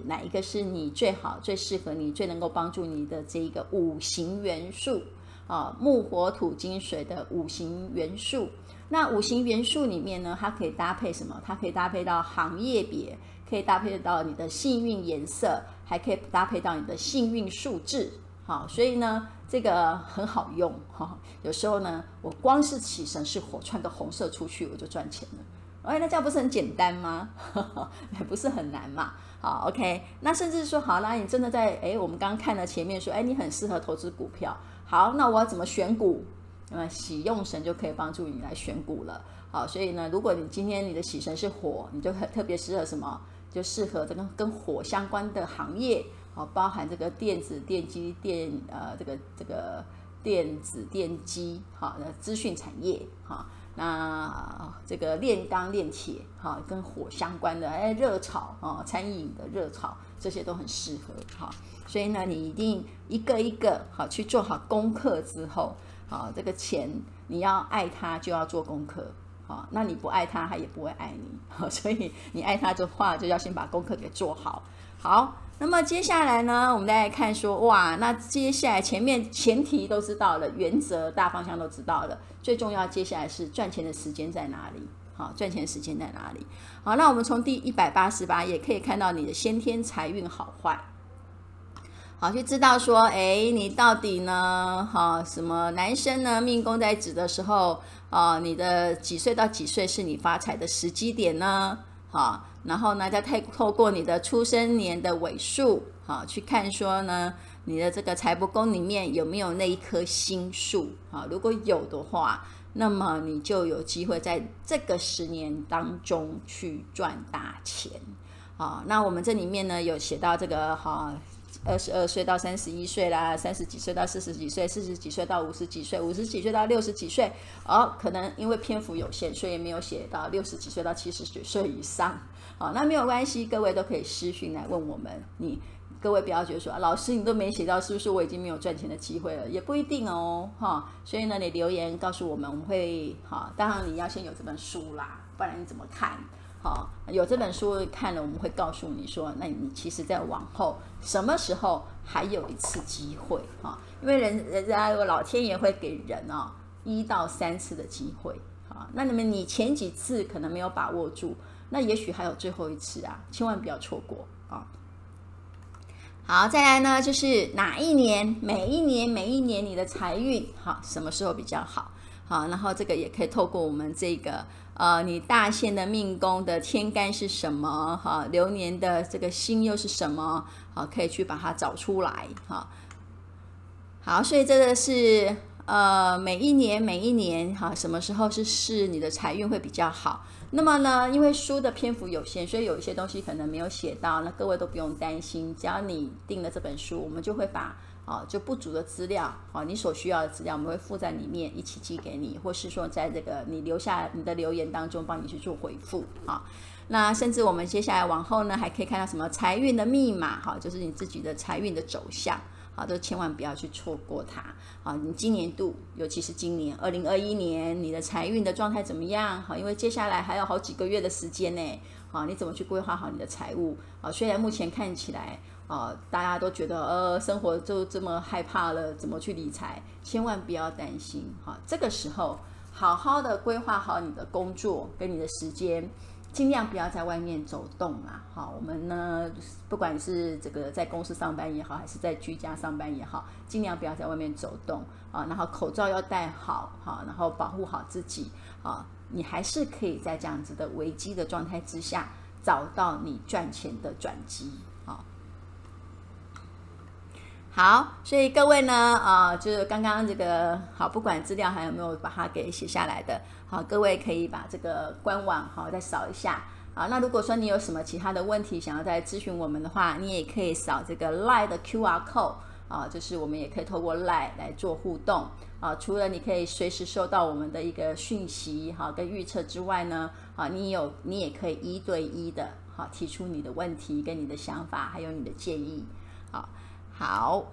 哪一个是你最好、最适合你、最能够帮助你的这一个五行元素啊？木、火、土、金、水的五行元素。那五行元素里面呢，它可以搭配什么？它可以搭配到行业别，可以搭配到你的幸运颜色，还可以搭配到你的幸运数字。好，所以呢，这个很好用哈。有时候呢，我光是喜神是火，穿个红色出去我就赚钱了。哎，那这样不是很简单吗？也不是很难嘛。好，OK。那甚至说，好啦，你真的在哎，我们刚刚看了前面说，哎，你很适合投资股票。好，那我要怎么选股？那么喜用神就可以帮助你来选股了，好，所以呢，如果你今天你的喜神是火，你就很特别适合什么？就适合这个跟火相关的行业，好，包含这个电子、电机、电呃这个这个电子电机，好，那资讯产业，哈，那这个炼钢炼铁，哈，跟火相关的，哎，热炒啊，餐饮的热炒，这些都很适合，哈，所以呢，你一定一个一个好去做好功课之后。好，这个钱你要爱他，就要做功课。好，那你不爱他，他也不会爱你。好，所以你爱他的话，就要先把功课给做好。好，那么接下来呢，我们再来看说，哇，那接下来前面前提都知道了，原则大方向都知道了，最重要接下来是赚钱的时间在哪里？好，赚钱的时间在哪里？好，那我们从第一百八十八页可以看到你的先天财运好坏。好，就知道说，哎，你到底呢？哈，什么男生呢？命宫在子的时候，啊，你的几岁到几岁是你发财的时机点呢？啊，然后呢，再透透过你的出生年的尾数，啊，去看说呢，你的这个财帛宫里面有没有那一颗星数？啊，如果有的话，那么你就有机会在这个十年当中去赚大钱。啊，那我们这里面呢有写到这个哈。二十二岁到三十一岁啦，三十几岁到四十几岁，四十几岁到五十几岁，五十几岁到六十几岁。哦，可能因为篇幅有限，所以没有写到六十几岁到七十几岁以上。好，那没有关系，各位都可以私讯来问我们。你各位不要觉得说，老师你都没写到，是不是我已经没有赚钱的机会了？也不一定哦，哈。所以呢，你留言告诉我们，我们会哈。当然你要先有这本书啦，不然你怎么看？好，有这本书看了，我们会告诉你说，那你其实在往后什么时候还有一次机会哈？因为人人家老天爷会给人哦一到三次的机会啊。那你们你前几次可能没有把握住，那也许还有最后一次啊，千万不要错过啊。好，再来呢，就是哪一年？每一年每一年你的财运好，什么时候比较好？好，然后这个也可以透过我们这个。呃，你大限的命宫的天干是什么？哈，流年的这个星又是什么？好，可以去把它找出来。哈，好，所以这个是呃，每一年每一年哈，什么时候是是你的财运会比较好？那么呢，因为书的篇幅有限，所以有一些东西可能没有写到，那各位都不用担心，只要你订了这本书，我们就会把。啊，就不足的资料，啊，你所需要的资料，我们会附在里面一起寄给你，或是说在这个你留下你的留言当中帮你去做回复，啊，那甚至我们接下来往后呢，还可以看到什么财运的密码，哈，就是你自己的财运的走向，啊，都千万不要去错过它，啊，你今年度，尤其是今年二零二一年，你的财运的状态怎么样？哈，因为接下来还有好几个月的时间呢。啊，你怎么去规划好你的财务啊？虽然目前看起来啊，大家都觉得呃，生活就这么害怕了，怎么去理财？千万不要担心哈，这个时候好好的规划好你的工作跟你的时间。尽量不要在外面走动啊！好，我们呢，不管是这个在公司上班也好，还是在居家上班也好，尽量不要在外面走动啊。然后口罩要戴好，哈，然后保护好自己啊。你还是可以在这样子的危机的状态之下，找到你赚钱的转机。好，所以各位呢，啊，就是刚刚这个好，不管资料还有没有把它给写下来的。好，各位可以把这个官网好再扫一下。好，那如果说你有什么其他的问题想要再咨询我们的话，你也可以扫这个 LINE 的 QR code 啊，就是我们也可以透过 LINE 来做互动啊。除了你可以随时收到我们的一个讯息哈跟预测之外呢，啊，你有你也可以一对一的好提出你的问题跟你的想法还有你的建议。好，好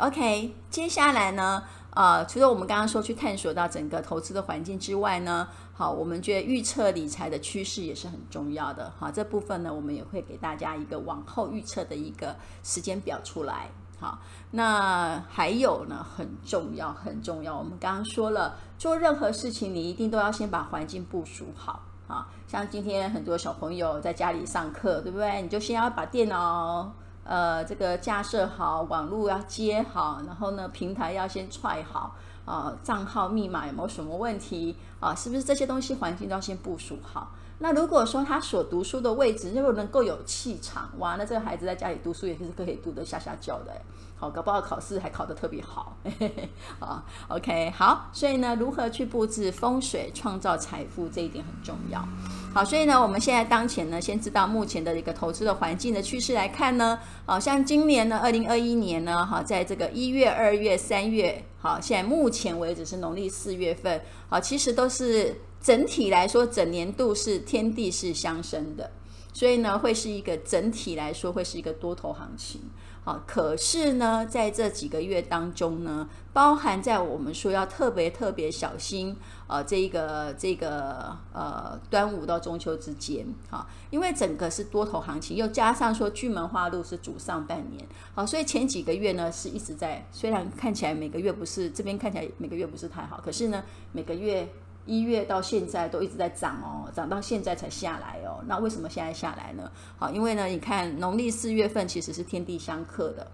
，OK，接下来呢？呃，除了我们刚刚说去探索到整个投资的环境之外呢，好，我们觉得预测理财的趋势也是很重要的。好，这部分呢，我们也会给大家一个往后预测的一个时间表出来。好，那还有呢，很重要，很重要。我们刚刚说了，做任何事情，你一定都要先把环境部署好。啊，像今天很多小朋友在家里上课，对不对？你就先要把电脑。呃，这个架设好，网络要接好，然后呢，平台要先踹好啊，账号密码有没有什么问题啊？是不是这些东西环境都要先部署好？那如果说他所读书的位置又能够有气场，哇，那这个孩子在家里读书也是可以读得下下叫的。好，搞不好考试还考得特别好。嘿嘿嘿，好，OK，好，所以呢，如何去布置风水，创造财富，这一点很重要。好，所以呢，我们现在当前呢，先知道目前的一个投资的环境的趋势来看呢，好像今年呢，二零二一年呢，哈，在这个一月、二月、三月，好，现在目前为止是农历四月份，好，其实都是整体来说，整年度是天地是相生的，所以呢，会是一个整体来说会是一个多头行情。好，可是呢，在这几个月当中呢，包含在我们说要特别特别小心，呃，这个这个呃，端午到中秋之间，哈，因为整个是多头行情，又加上说巨门化禄是主上半年，好，所以前几个月呢是一直在，虽然看起来每个月不是这边看起来每个月不是太好，可是呢每个月。一月到现在都一直在涨哦，涨到现在才下来哦。那为什么现在下来呢？好，因为呢，你看农历四月份其实是天地相克的，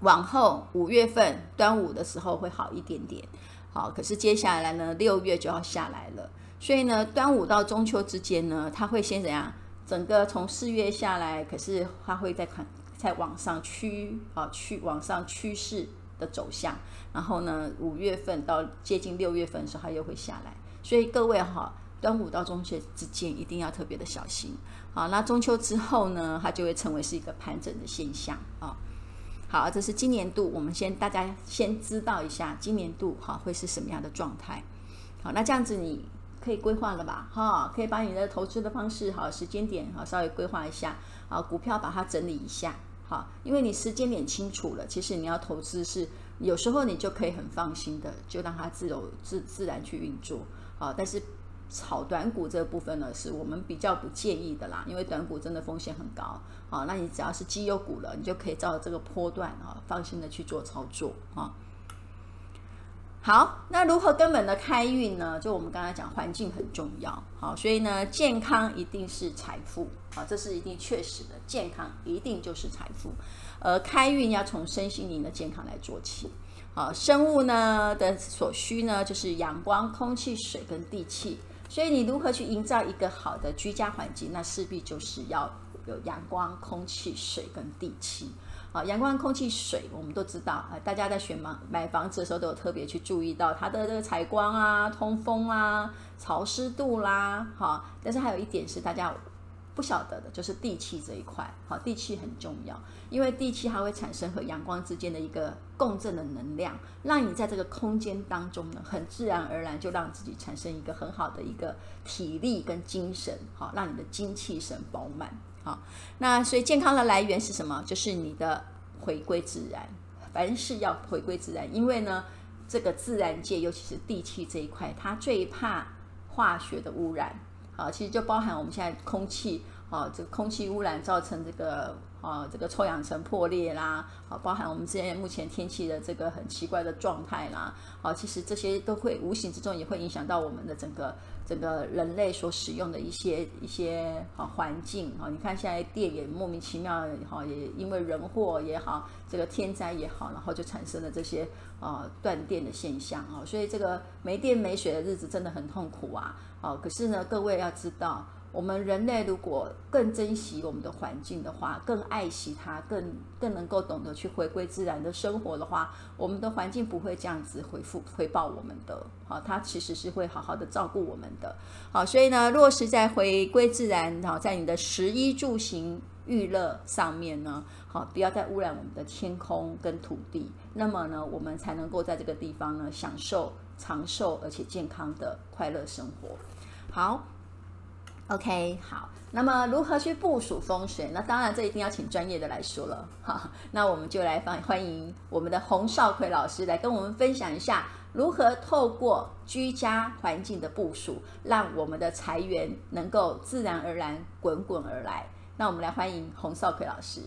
往后五月份端午的时候会好一点点。好，可是接下来呢，六月就要下来了。所以呢，端午到中秋之间呢，它会先怎样？整个从四月下来，可是它会再看再往上趋啊，趋往上趋势的走向，然后呢，五月份到接近六月份的时候，它又会下来。所以各位哈，端午到中秋之间一定要特别的小心。好，那中秋之后呢，它就会成为是一个盘整的现象啊。好，这是今年度，我们先大家先知道一下今年度哈会是什么样的状态。好，那这样子你可以规划了吧？哈，可以把你的投资的方式哈时间点哈稍微规划一下。啊，股票把它整理一下。好，因为你时间点清楚了，其实你要投资是有时候你就可以很放心的，就让它自由自自然去运作。好，但是炒短股这部分呢，是我们比较不建议的啦，因为短股真的风险很高。好，那你只要是绩优股了，你就可以照这个波段啊，放心的去做操作啊。好，那如何根本的开运呢？就我们刚才讲，环境很重要。好，所以呢，健康一定是财富。好，这是一定确实的，健康一定就是财富。而开运要从身心灵的健康来做起。好，生物呢的所需呢，就是阳光、空气、水跟地气。所以你如何去营造一个好的居家环境？那势必就是要有阳光、空气、水跟地气。好，阳光、空气、水，我们都知道啊。大家在选房买房子的时候，都有特别去注意到它的这个采光啊、通风啊、潮湿度啦。好，但是还有一点是大家不晓得的，就是地气这一块。好，地气很重要，因为地气它会产生和阳光之间的一个共振的能量，让你在这个空间当中呢，很自然而然就让自己产生一个很好的一个体力跟精神。好，让你的精气神饱满。好，那所以健康的来源是什么？就是你的回归自然，凡事要回归自然。因为呢，这个自然界，尤其是地气这一块，它最怕化学的污染。啊，其实就包含我们现在空气啊，这个空气污染造成这个啊这个臭氧层破裂啦，啊，包含我们之前目前天气的这个很奇怪的状态啦，啊，其实这些都会无形之中也会影响到我们的整个。整个人类所使用的一些一些啊环境啊，你看现在电也莫名其妙哈，也因为人祸也好，这个天灾也好，然后就产生了这些啊断电的现象啊，所以这个没电没水的日子真的很痛苦啊。啊，可是呢，各位要知道。我们人类如果更珍惜我们的环境的话，更爱惜它，更更能够懂得去回归自然的生活的话，我们的环境不会这样子回复回报我们的。好，它其实是会好好的照顾我们的。好，所以呢，落实在回归自然，好，在你的食衣住行娱乐上面呢，好，不要再污染我们的天空跟土地，那么呢，我们才能够在这个地方呢，享受长寿而且健康的快乐生活。好。OK，好，那么如何去部署风水？那当然，这一定要请专业的来说了。哈，那我们就来欢欢迎我们的洪少奎老师来跟我们分享一下，如何透过居家环境的部署，让我们的财源能够自然而然滚滚而来。那我们来欢迎洪少奎老师。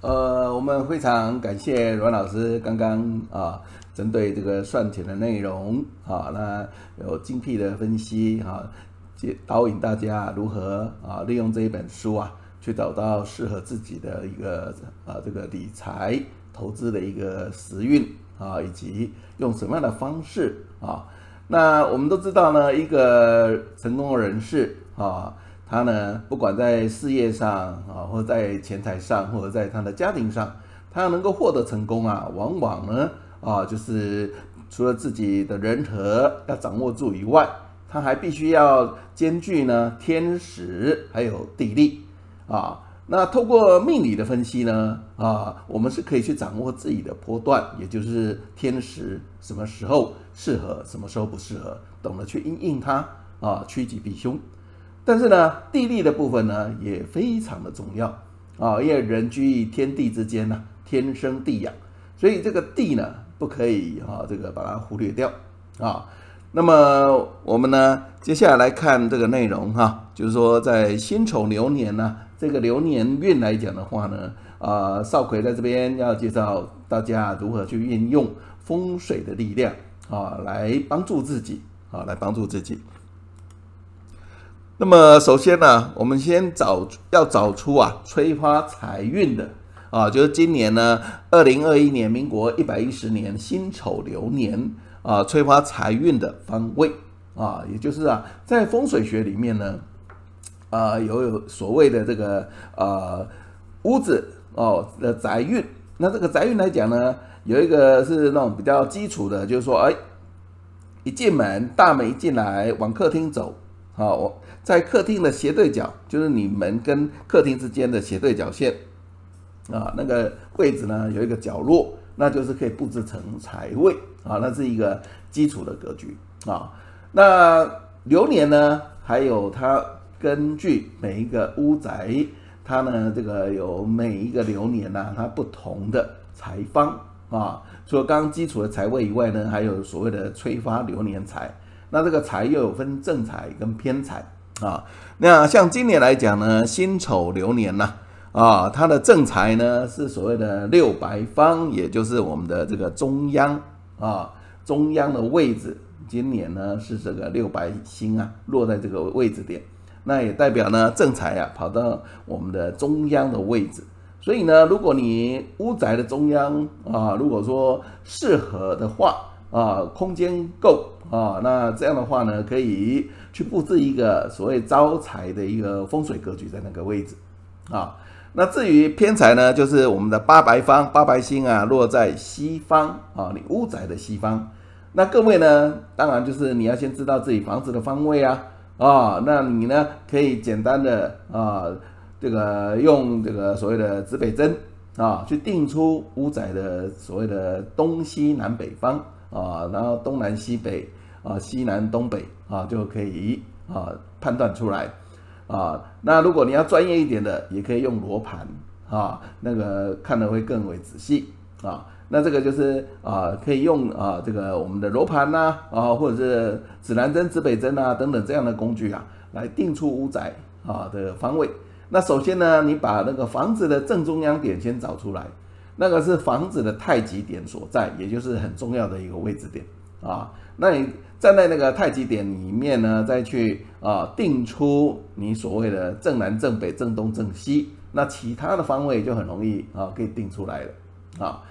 呃，我们非常感谢阮老师刚刚啊，针对这个算钱的内容啊，那有精辟的分析啊，导引大家如何啊利用这一本书啊，去找到适合自己的一个啊这个理财投资的一个时运啊，以及用什么样的方式啊，那我们都知道呢，一个成功人士啊。他呢，不管在事业上啊，或者在钱财上，或者在他的家庭上，他能够获得成功啊，往往呢啊，就是除了自己的人和要掌握住以外，他还必须要兼具呢天时还有地利啊。那透过命理的分析呢啊，我们是可以去掌握自己的波段，也就是天时什么时候适合，什么时候不适合，懂得去应应它啊，趋吉避凶。但是呢，地利的部分呢也非常的重要啊，因为人居于天地之间呢，天生地养，所以这个地呢不可以哈，这个把它忽略掉啊。那么我们呢，接下来来看这个内容哈，就是说在辛丑牛年呢，这个流年运来讲的话呢，啊，少奎在这边要介绍大家如何去运用风水的力量啊，来帮助自己啊，来帮助自己。那么首先呢，我们先找要找出啊催发财运的啊，就是今年呢，二零二一年民国一百一十年辛丑流年啊，催发财运的方位啊，也就是啊，在风水学里面呢，啊有有所谓的这个呃屋子哦的宅运，那这个宅运来讲呢，有一个是那种比较基础的，就是说，哎，一进门大门一进来往客厅走，啊我。在客厅的斜对角，就是你们跟客厅之间的斜对角线啊，那个位置呢，有一个角落，那就是可以布置成财位啊，那是一个基础的格局啊。那流年呢，还有它根据每一个屋宅，它呢这个有每一个流年呢，它不同的财方啊。除了刚刚基础的财位以外呢，还有所谓的催发流年财。那这个财又有分正财跟偏财。啊，那像今年来讲呢，辛丑流年呐，啊，它的正财呢是所谓的六白方，也就是我们的这个中央啊，中央的位置，今年呢是这个六白星啊落在这个位置点，那也代表呢正财啊跑到我们的中央的位置，所以呢，如果你屋宅的中央啊，如果说适合的话啊，空间够啊，那这样的话呢，可以。去布置一个所谓招财的一个风水格局在那个位置，啊，那至于偏财呢，就是我们的八白方，八白星啊落在西方啊，你屋宅的西方。那各位呢，当然就是你要先知道自己房子的方位啊，啊，那你呢可以简单的啊，这个用这个所谓的指北针啊，去定出屋宅的所谓的东西南北方啊，然后东南西北。啊，西南东北啊，就可以啊判断出来。啊。那如果你要专业一点的，也可以用罗盘啊，那个看得会更为仔细啊。那这个就是啊，可以用啊这个我们的罗盘呐啊，或者是指南针、指北针啊等等这样的工具啊，来定出屋宅啊的方位。那首先呢，你把那个房子的正中央点先找出来，那个是房子的太极点所在，也就是很重要的一个位置点啊。那你站在那个太极点里面呢，再去啊定出你所谓的正南、正北、正东、正西，那其他的方位就很容易啊可以定出来了啊。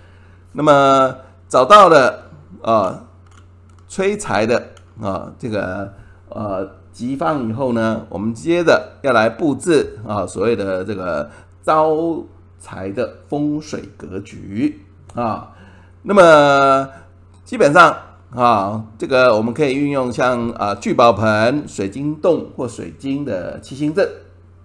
那么找到了啊催财的啊这个呃。吉方以后呢，我们接着要来布置啊，所谓的这个招财的风水格局啊。那么基本上啊，这个我们可以运用像啊聚宝盆、水晶洞或水晶的七星阵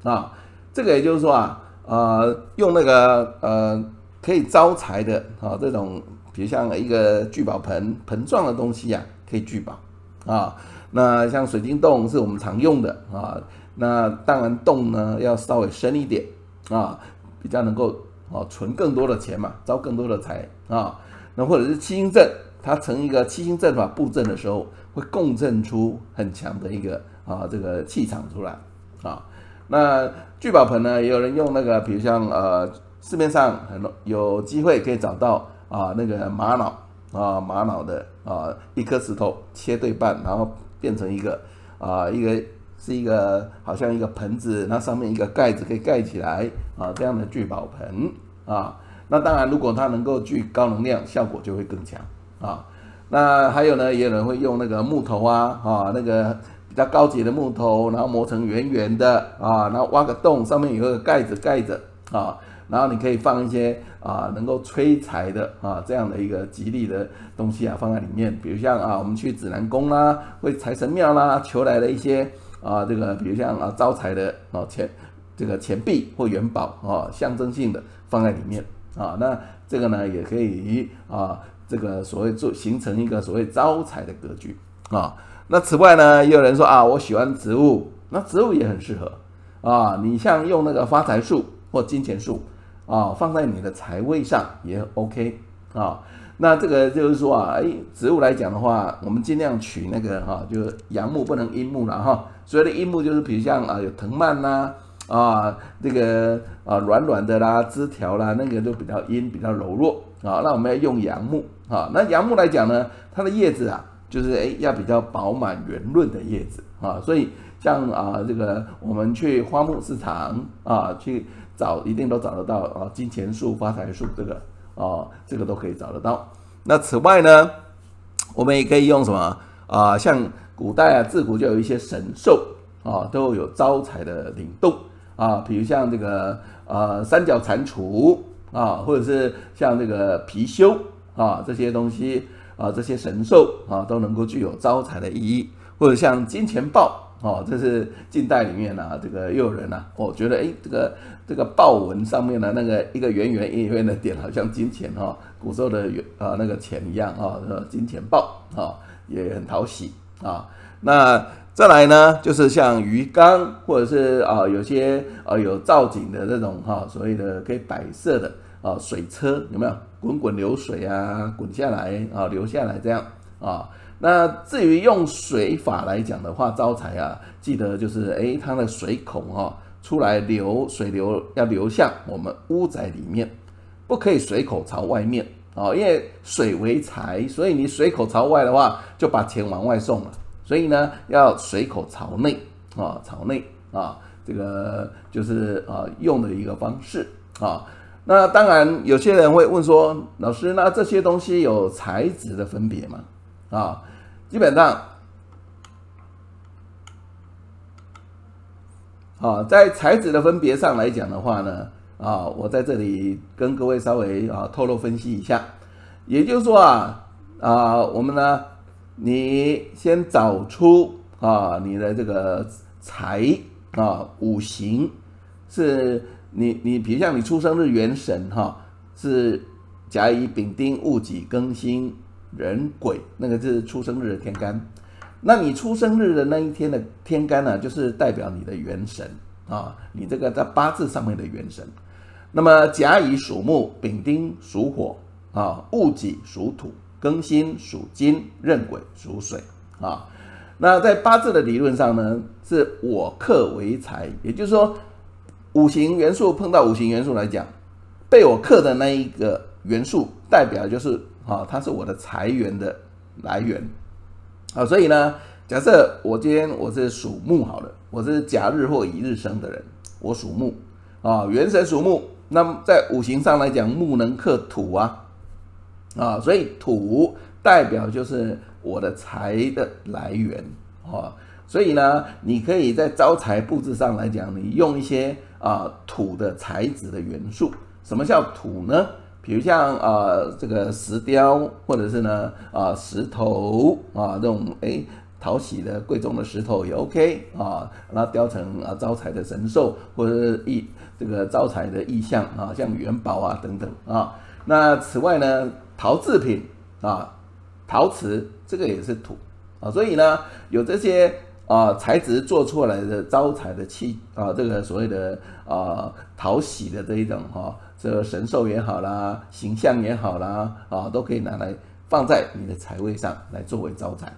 啊。这个也就是说啊，呃，用那个呃可以招财的啊这种，比如像一个聚宝盆盆状的东西呀、啊，可以聚宝啊。那像水晶洞是我们常用的啊，那当然洞呢要稍微深一点啊，比较能够啊存更多的钱嘛，招更多的财啊。那或者是七星阵，它成一个七星阵法布阵的时候，会共振出很强的一个啊这个气场出来啊。那聚宝盆呢，也有人用那个，比如像呃市面上很多有机会可以找到啊那个玛瑙啊玛瑙的啊一颗石头切对半，然后。变成一个啊，一个是一个好像一个盆子，那上面一个盖子可以盖起来啊，这样的聚宝盆啊。那当然，如果它能够聚高能量，效果就会更强啊。那还有呢，也有人会用那个木头啊啊，那个比较高级的木头，然后磨成圆圆的啊，然后挖个洞，上面有个盖子盖着啊。然后你可以放一些啊能够催财的啊这样的一个吉利的东西啊放在里面，比如像啊我们去指南宫啦，会财神庙啦求来的一些啊这个比如像啊招财的啊钱这个钱币或元宝啊象征性的放在里面啊，那这个呢也可以啊这个所谓做形成一个所谓招财的格局啊。那此外呢，也有人说啊我喜欢植物，那植物也很适合啊，你像用那个发财树或金钱树。啊，放在你的财位上也 OK 啊。那这个就是说啊，哎，植物来讲的话，我们尽量取那个哈、啊，就是阳木不能阴木了哈。所谓的阴木就是比如像啊有藤蔓呐，啊这个啊软软的啦，枝条啦，那个就比较阴，比较柔弱啊。那我们要用阳木啊。那杨木来讲呢，它的叶子啊，就是哎要比较饱满圆润的叶子啊。所以像啊这个我们去花木市场啊去。找一定都找得到啊，金钱树、发财树这个啊，这个都可以找得到。那此外呢，我们也可以用什么啊？像古代啊，自古就有一些神兽啊，都有招财的灵动啊，比如像这个呃三角蟾蜍啊，或者是像这个貔貅啊这些东西啊，这些神兽啊都能够具有招财的意义，或者像金钱豹。啊，这是近代里面啊，这个又有人呐、啊，我、觉得哎，这个这个豹纹上面的那个一个圆圆圆圆的点，好像金钱哈、哦，古时候的圆啊那个钱一样啊、哦，金钱豹啊、也很讨喜啊。那再来呢，就是像鱼缸，或者是啊有些啊有造景的这种哈、所谓的可以摆设的啊水车，有没有滚滚流水啊，滚下来啊流下来这样啊。那至于用水法来讲的话，招财啊，记得就是诶，它的水孔哈、哦、出来流水流要流向我们屋宅里面，不可以水口朝外面啊、因为水为财，所以你水口朝外的话，就把钱往外送了。所以呢，要水口朝内啊、朝内啊，这个就是啊用的一个方式啊。那当然，有些人会问说，老师，那这些东西有材质的分别吗？啊？基本上，啊，在材质的分别上来讲的话呢，啊，我在这里跟各位稍微啊透露分析一下，也就是说啊，啊，我们呢，你先找出啊你的这个财啊五行是你你比如像你出生日元神哈、是甲乙丙丁戊己庚辛壬癸，那个就是出生日的天干。那你出生日的那一天的天干呢，就是代表你的元神啊，你这个在八字上面的元神。那么甲乙属木，丙丁属火啊，戊己属土，庚辛属金，壬癸属水啊。那在八字的理论上呢，是我克为财，也就是说，五行元素碰到五行元素来讲，被我克的那一个元素，代表就是啊，它是我的财源的来源啊。所以呢，假设我今天我是属木好了，我是甲日或乙日生的人，我属木啊，元神属木。那么在五行上来讲，木能克土啊，啊，所以土代表就是我的财的来源啊，所以呢，你可以在招财布置上来讲，你用一些啊土的材质的元素。什么叫土呢？比如像啊这个石雕，或者是呢啊石头啊这种哎讨喜的贵重的石头也 OK 啊，那雕成啊招财的神兽或者是一。这个招财的意象啊，像元宝啊等等啊。那此外呢，陶制品啊，陶瓷这个也是土啊。所以呢，有这些啊材质做出来的招财的器啊，这个所谓的啊讨喜的这一种哈，这个神兽也好啦，形象也好啦啊，都可以拿来放在你的财位上来作为招财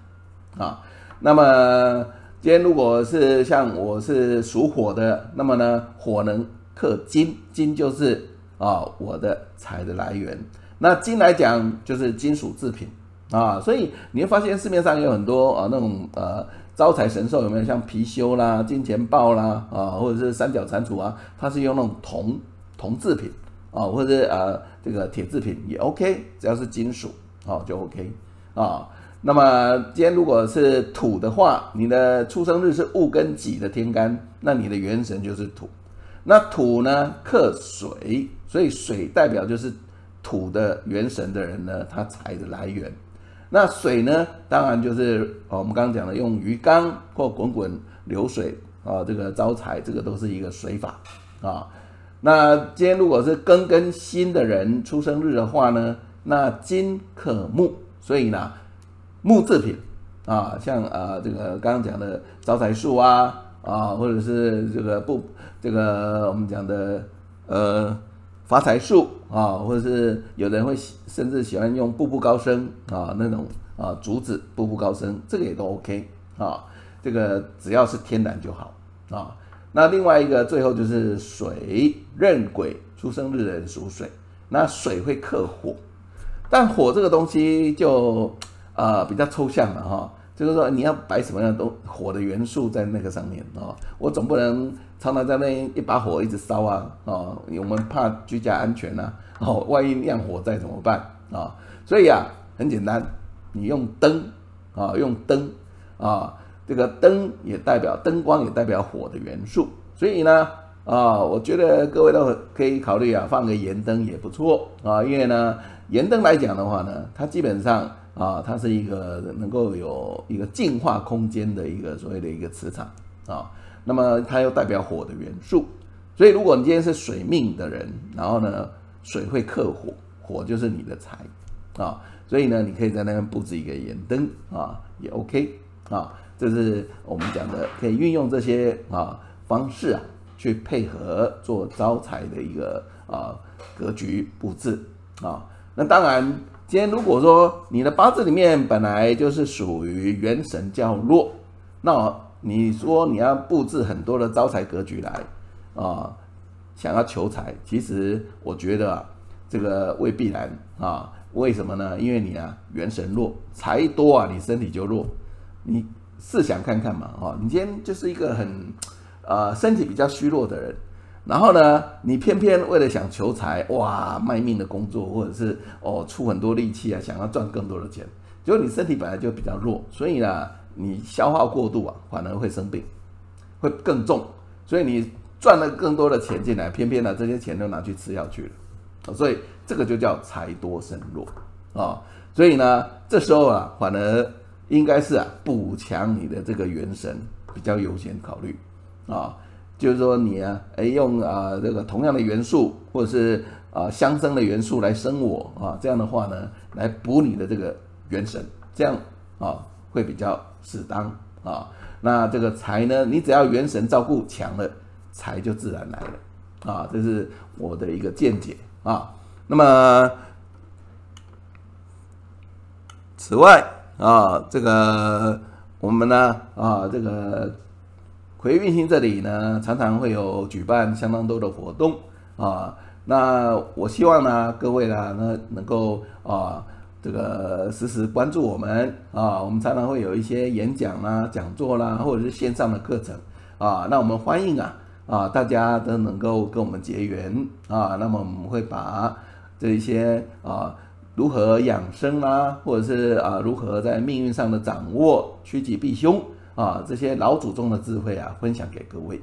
啊。那么今天如果是像我是属火的，那么呢，火能。克金，金就是啊我的财的来源。那金来讲就是金属制品啊，所以你会发现市面上有很多啊那种呃招财神兽有没有像貔貅啦、金钱豹啦啊，或者是三角蟾蜍啊，它是用那种铜铜制品啊，或者是呃这个铁制品也 OK，只要是金属啊就 OK 啊。那么今天如果是土的话，你的出生日是戊庚己的天干，那你的元神就是土。那土呢克水，所以水代表就是土的元神的人呢，他财的来源。那水呢，当然就是我们刚刚讲的用鱼缸或滚滚流水啊，这个招财，这个都是一个水法啊。那今天如果是庚跟辛的人出生日的话呢，那金克木，所以呢木制品啊，像啊这个刚刚讲的招财树啊。啊，或者是这个不，这个我们讲的呃发财树啊，或者是有人会甚至喜欢用步步高升啊那种啊竹子步步高升，这个也都 OK 啊，这个只要是天然就好啊。那另外一个最后就是水，壬癸出生日的人属水，那水会克火，但火这个东西就啊比较抽象了哈。就是说，你要摆什么样的东火的元素在那个上面啊、哦？我总不能常常在那一把火一直烧啊！哦，我们怕居家安全呐、啊，哦，万一酿火灾怎么办啊、所以啊，很简单，你用灯啊、用灯啊、哦，这个灯也代表灯光，也代表火的元素。所以呢，啊、我觉得各位都可以考虑啊，放个盐灯也不错啊、因为呢，盐灯来讲的话呢，它基本上。啊，它是一个能够有一个净化空间的一个所谓的一个磁场啊，那么它又代表火的元素，所以如果你今天是水命的人，然后呢，水会克火，火就是你的财啊，所以呢，你可以在那边布置一个盐灯啊，也 OK 啊，这是我们讲的可以运用这些啊方式啊，去配合做招财的一个啊格局布置啊，那当然。今天如果说你的八字里面本来就是属于元神较弱，那你说你要布置很多的招财格局来啊，想要求财，其实我觉得啊，这个未必然啊。为什么呢？因为你啊元神弱，财多啊，你身体就弱。你试想看看嘛，啊，你今天就是一个很呃身体比较虚弱的人。然后呢，你偏偏为了想求财，哇，卖命的工作，或者是哦出很多力气啊，想要赚更多的钱，结果你身体本来就比较弱，所以呢，你消耗过度啊，反而会生病，会更重。所以你赚了更多的钱进来，偏偏呢这些钱都拿去吃药去了，所以这个就叫财多身弱啊。所以呢，这时候啊，反而应该是啊补强你的这个元神比较优先考虑啊。就是说你啊，哎，用啊这个同样的元素，或者是啊相生的元素来生我啊，这样的话呢，来补你的这个元神，这样啊会比较适当啊。那这个财呢，你只要元神照顾强了，财就自然来了啊。这是我的一个见解啊。那么此外啊，这个我们呢啊，这个魁运星这里呢，常常会有举办相当多的活动啊。那我希望呢，各位呢，能能够啊，这个时时关注我们啊。我们常常会有一些演讲啦、讲座啦，或者是线上的课程啊。那我们欢迎啊啊，大家都能够跟我们结缘啊。那么我们会把这一些啊，如何养生啊，或者是啊，如何在命运上的掌握趋吉避凶啊，这些老祖宗的智慧啊，分享给各位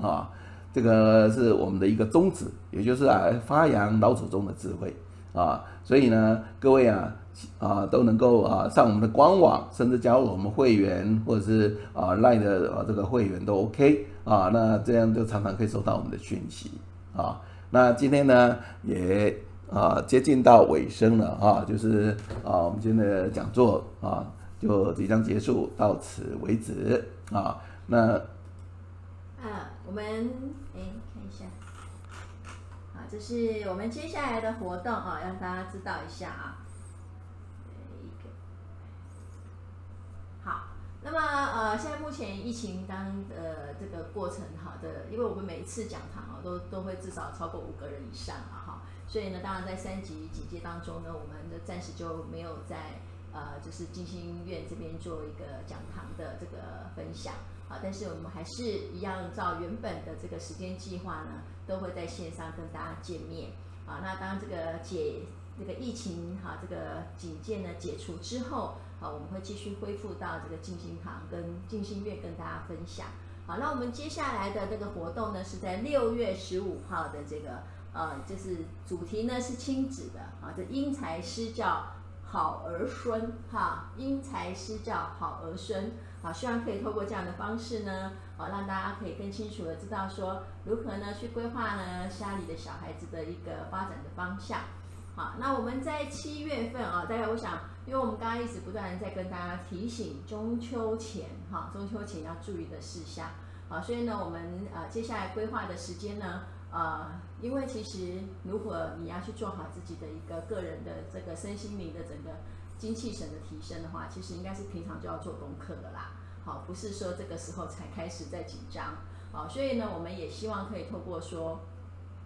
啊。这个是我们的一个宗旨，也就是啊，发扬老祖宗的智慧啊，所以呢，各位啊啊都能够啊上我们的官网，甚至加入我们会员，或者是啊 LINE 的啊这个会员都 OK 啊，那这样就常常可以收到我们的讯息啊。那今天呢也啊接近到尾声了啊，就是啊我们今天的讲座啊就即将结束，到此为止啊。那
啊我们哎，看一下，好。这是我们接下来的活动啊，让大家知道一下啊。好，那么呃，现在目前疫情当呃这个过程哈的，因为我们每一次讲堂啊，都都会至少超过五个人以上啊哈，所以呢，当然在三级警戒当中呢，我们的暂时就没有在呃就是静心院这边做一个讲堂的这个分享。啊，但是我们还是一样照原本的这个时间计划呢，都会在线上跟大家见面。啊，那当这个解这个疫情哈、这个警戒呢解除之后，啊，我们会继续恢复到这个静心堂跟静心院跟大家分享。好，那我们接下来的这个活动呢，是在六月十五号的这个呃，就是主题呢是亲子的啊，这因材施教好儿孙哈，因材施教好儿孙。好，希望可以透过这样的方式呢，啊，让大家可以更清楚的知道说如何呢去规划呢家里的小孩子的一个发展的方向。好，那我们在七月份啊，大家我想，因为我们刚刚一直不断在跟大家提醒中秋前哈，中秋前要注意的事项。好，所以呢，我们呃接下来规划的时间呢，呃，因为其实如果你要去做好自己的一个个人的这个身心灵的整个。精气神的提升的话，其实应该是平常就要做功课的啦。好，不是说这个时候才开始在紧张。好，所以呢，我们也希望可以透过说，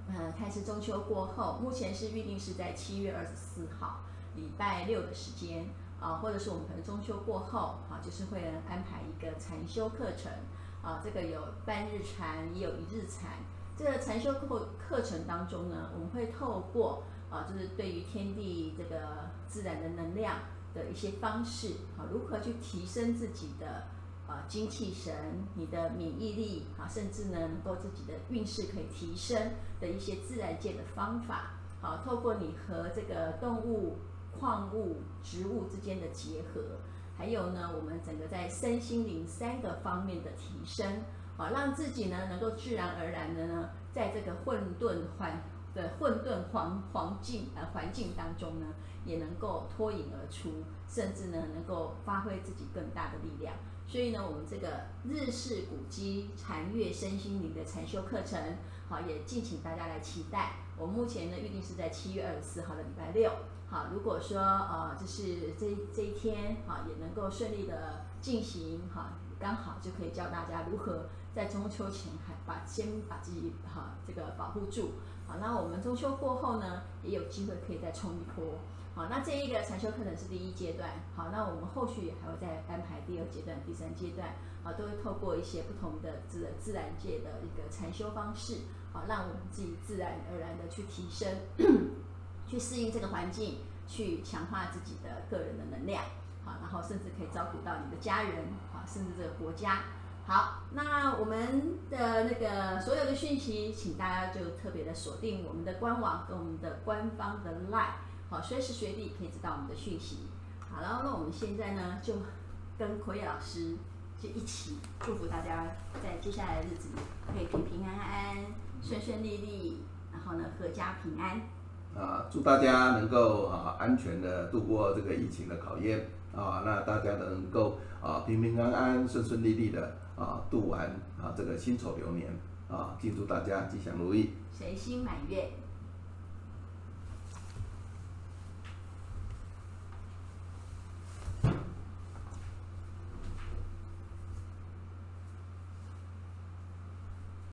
嗯，开始中秋过后，目前是预定是在七月二十四号礼拜六的时间啊，或者是我们可能中秋过后，啊，就是会安排一个禅修课程啊，这个有半日禅，也有一日禅。这个禅修课课程当中呢，我们会透过。啊，就是对于天地这个自然的能量的一些方式，啊，如何去提升自己的啊精气神，你的免疫力，啊，甚至呢能够自己的运势可以提升的一些自然界的方法，啊，透过你和这个动物、矿物、植物之间的结合，还有呢我们整个在身心灵三个方面的提升，好，让自己呢能够自然而然的呢在这个混沌环。的混沌环环境呃环境当中呢，也能够脱颖而出，甚至呢能够发挥自己更大的力量。所以呢，我们这个日式古籍禅悦身心灵的禅修课程，好，也敬请大家来期待。我目前呢预定是在七月二十四号的礼拜六，好，如果说呃就是这这一天好也能够顺利的进行，好，刚好就可以教大家如何在中秋前还把先把自己哈这个保护住。好，那我们中秋过后呢，也有机会可以再冲一波。好，那这一个禅修课程是第一阶段。好，那我们后续还会再安排第二阶段、第三阶段。好，都会透过一些不同的自自然界的一个禅修方式，好，让我们自己自然而然的去提升，去适应这个环境，去强化自己的个人的能量。好，然后甚至可以照顾到你的家人，甚至这个国家。好，那我们的那个所有的讯息，请大家就特别的锁定我们的官网跟我们的官方的 LINE，好，随时随地可以知道我们的讯息。好了，那我们现在呢，就跟奎老师就一起祝福大家，在接下来的日子里可以平平安安、顺顺利利，然后呢，阖家平安。
啊，祝大家能够啊安全的度过这个疫情的考验。啊，那大家能够啊平平安安、顺顺利利的啊度完啊这个辛丑流年啊，敬祝大家吉祥如意，
随心满月。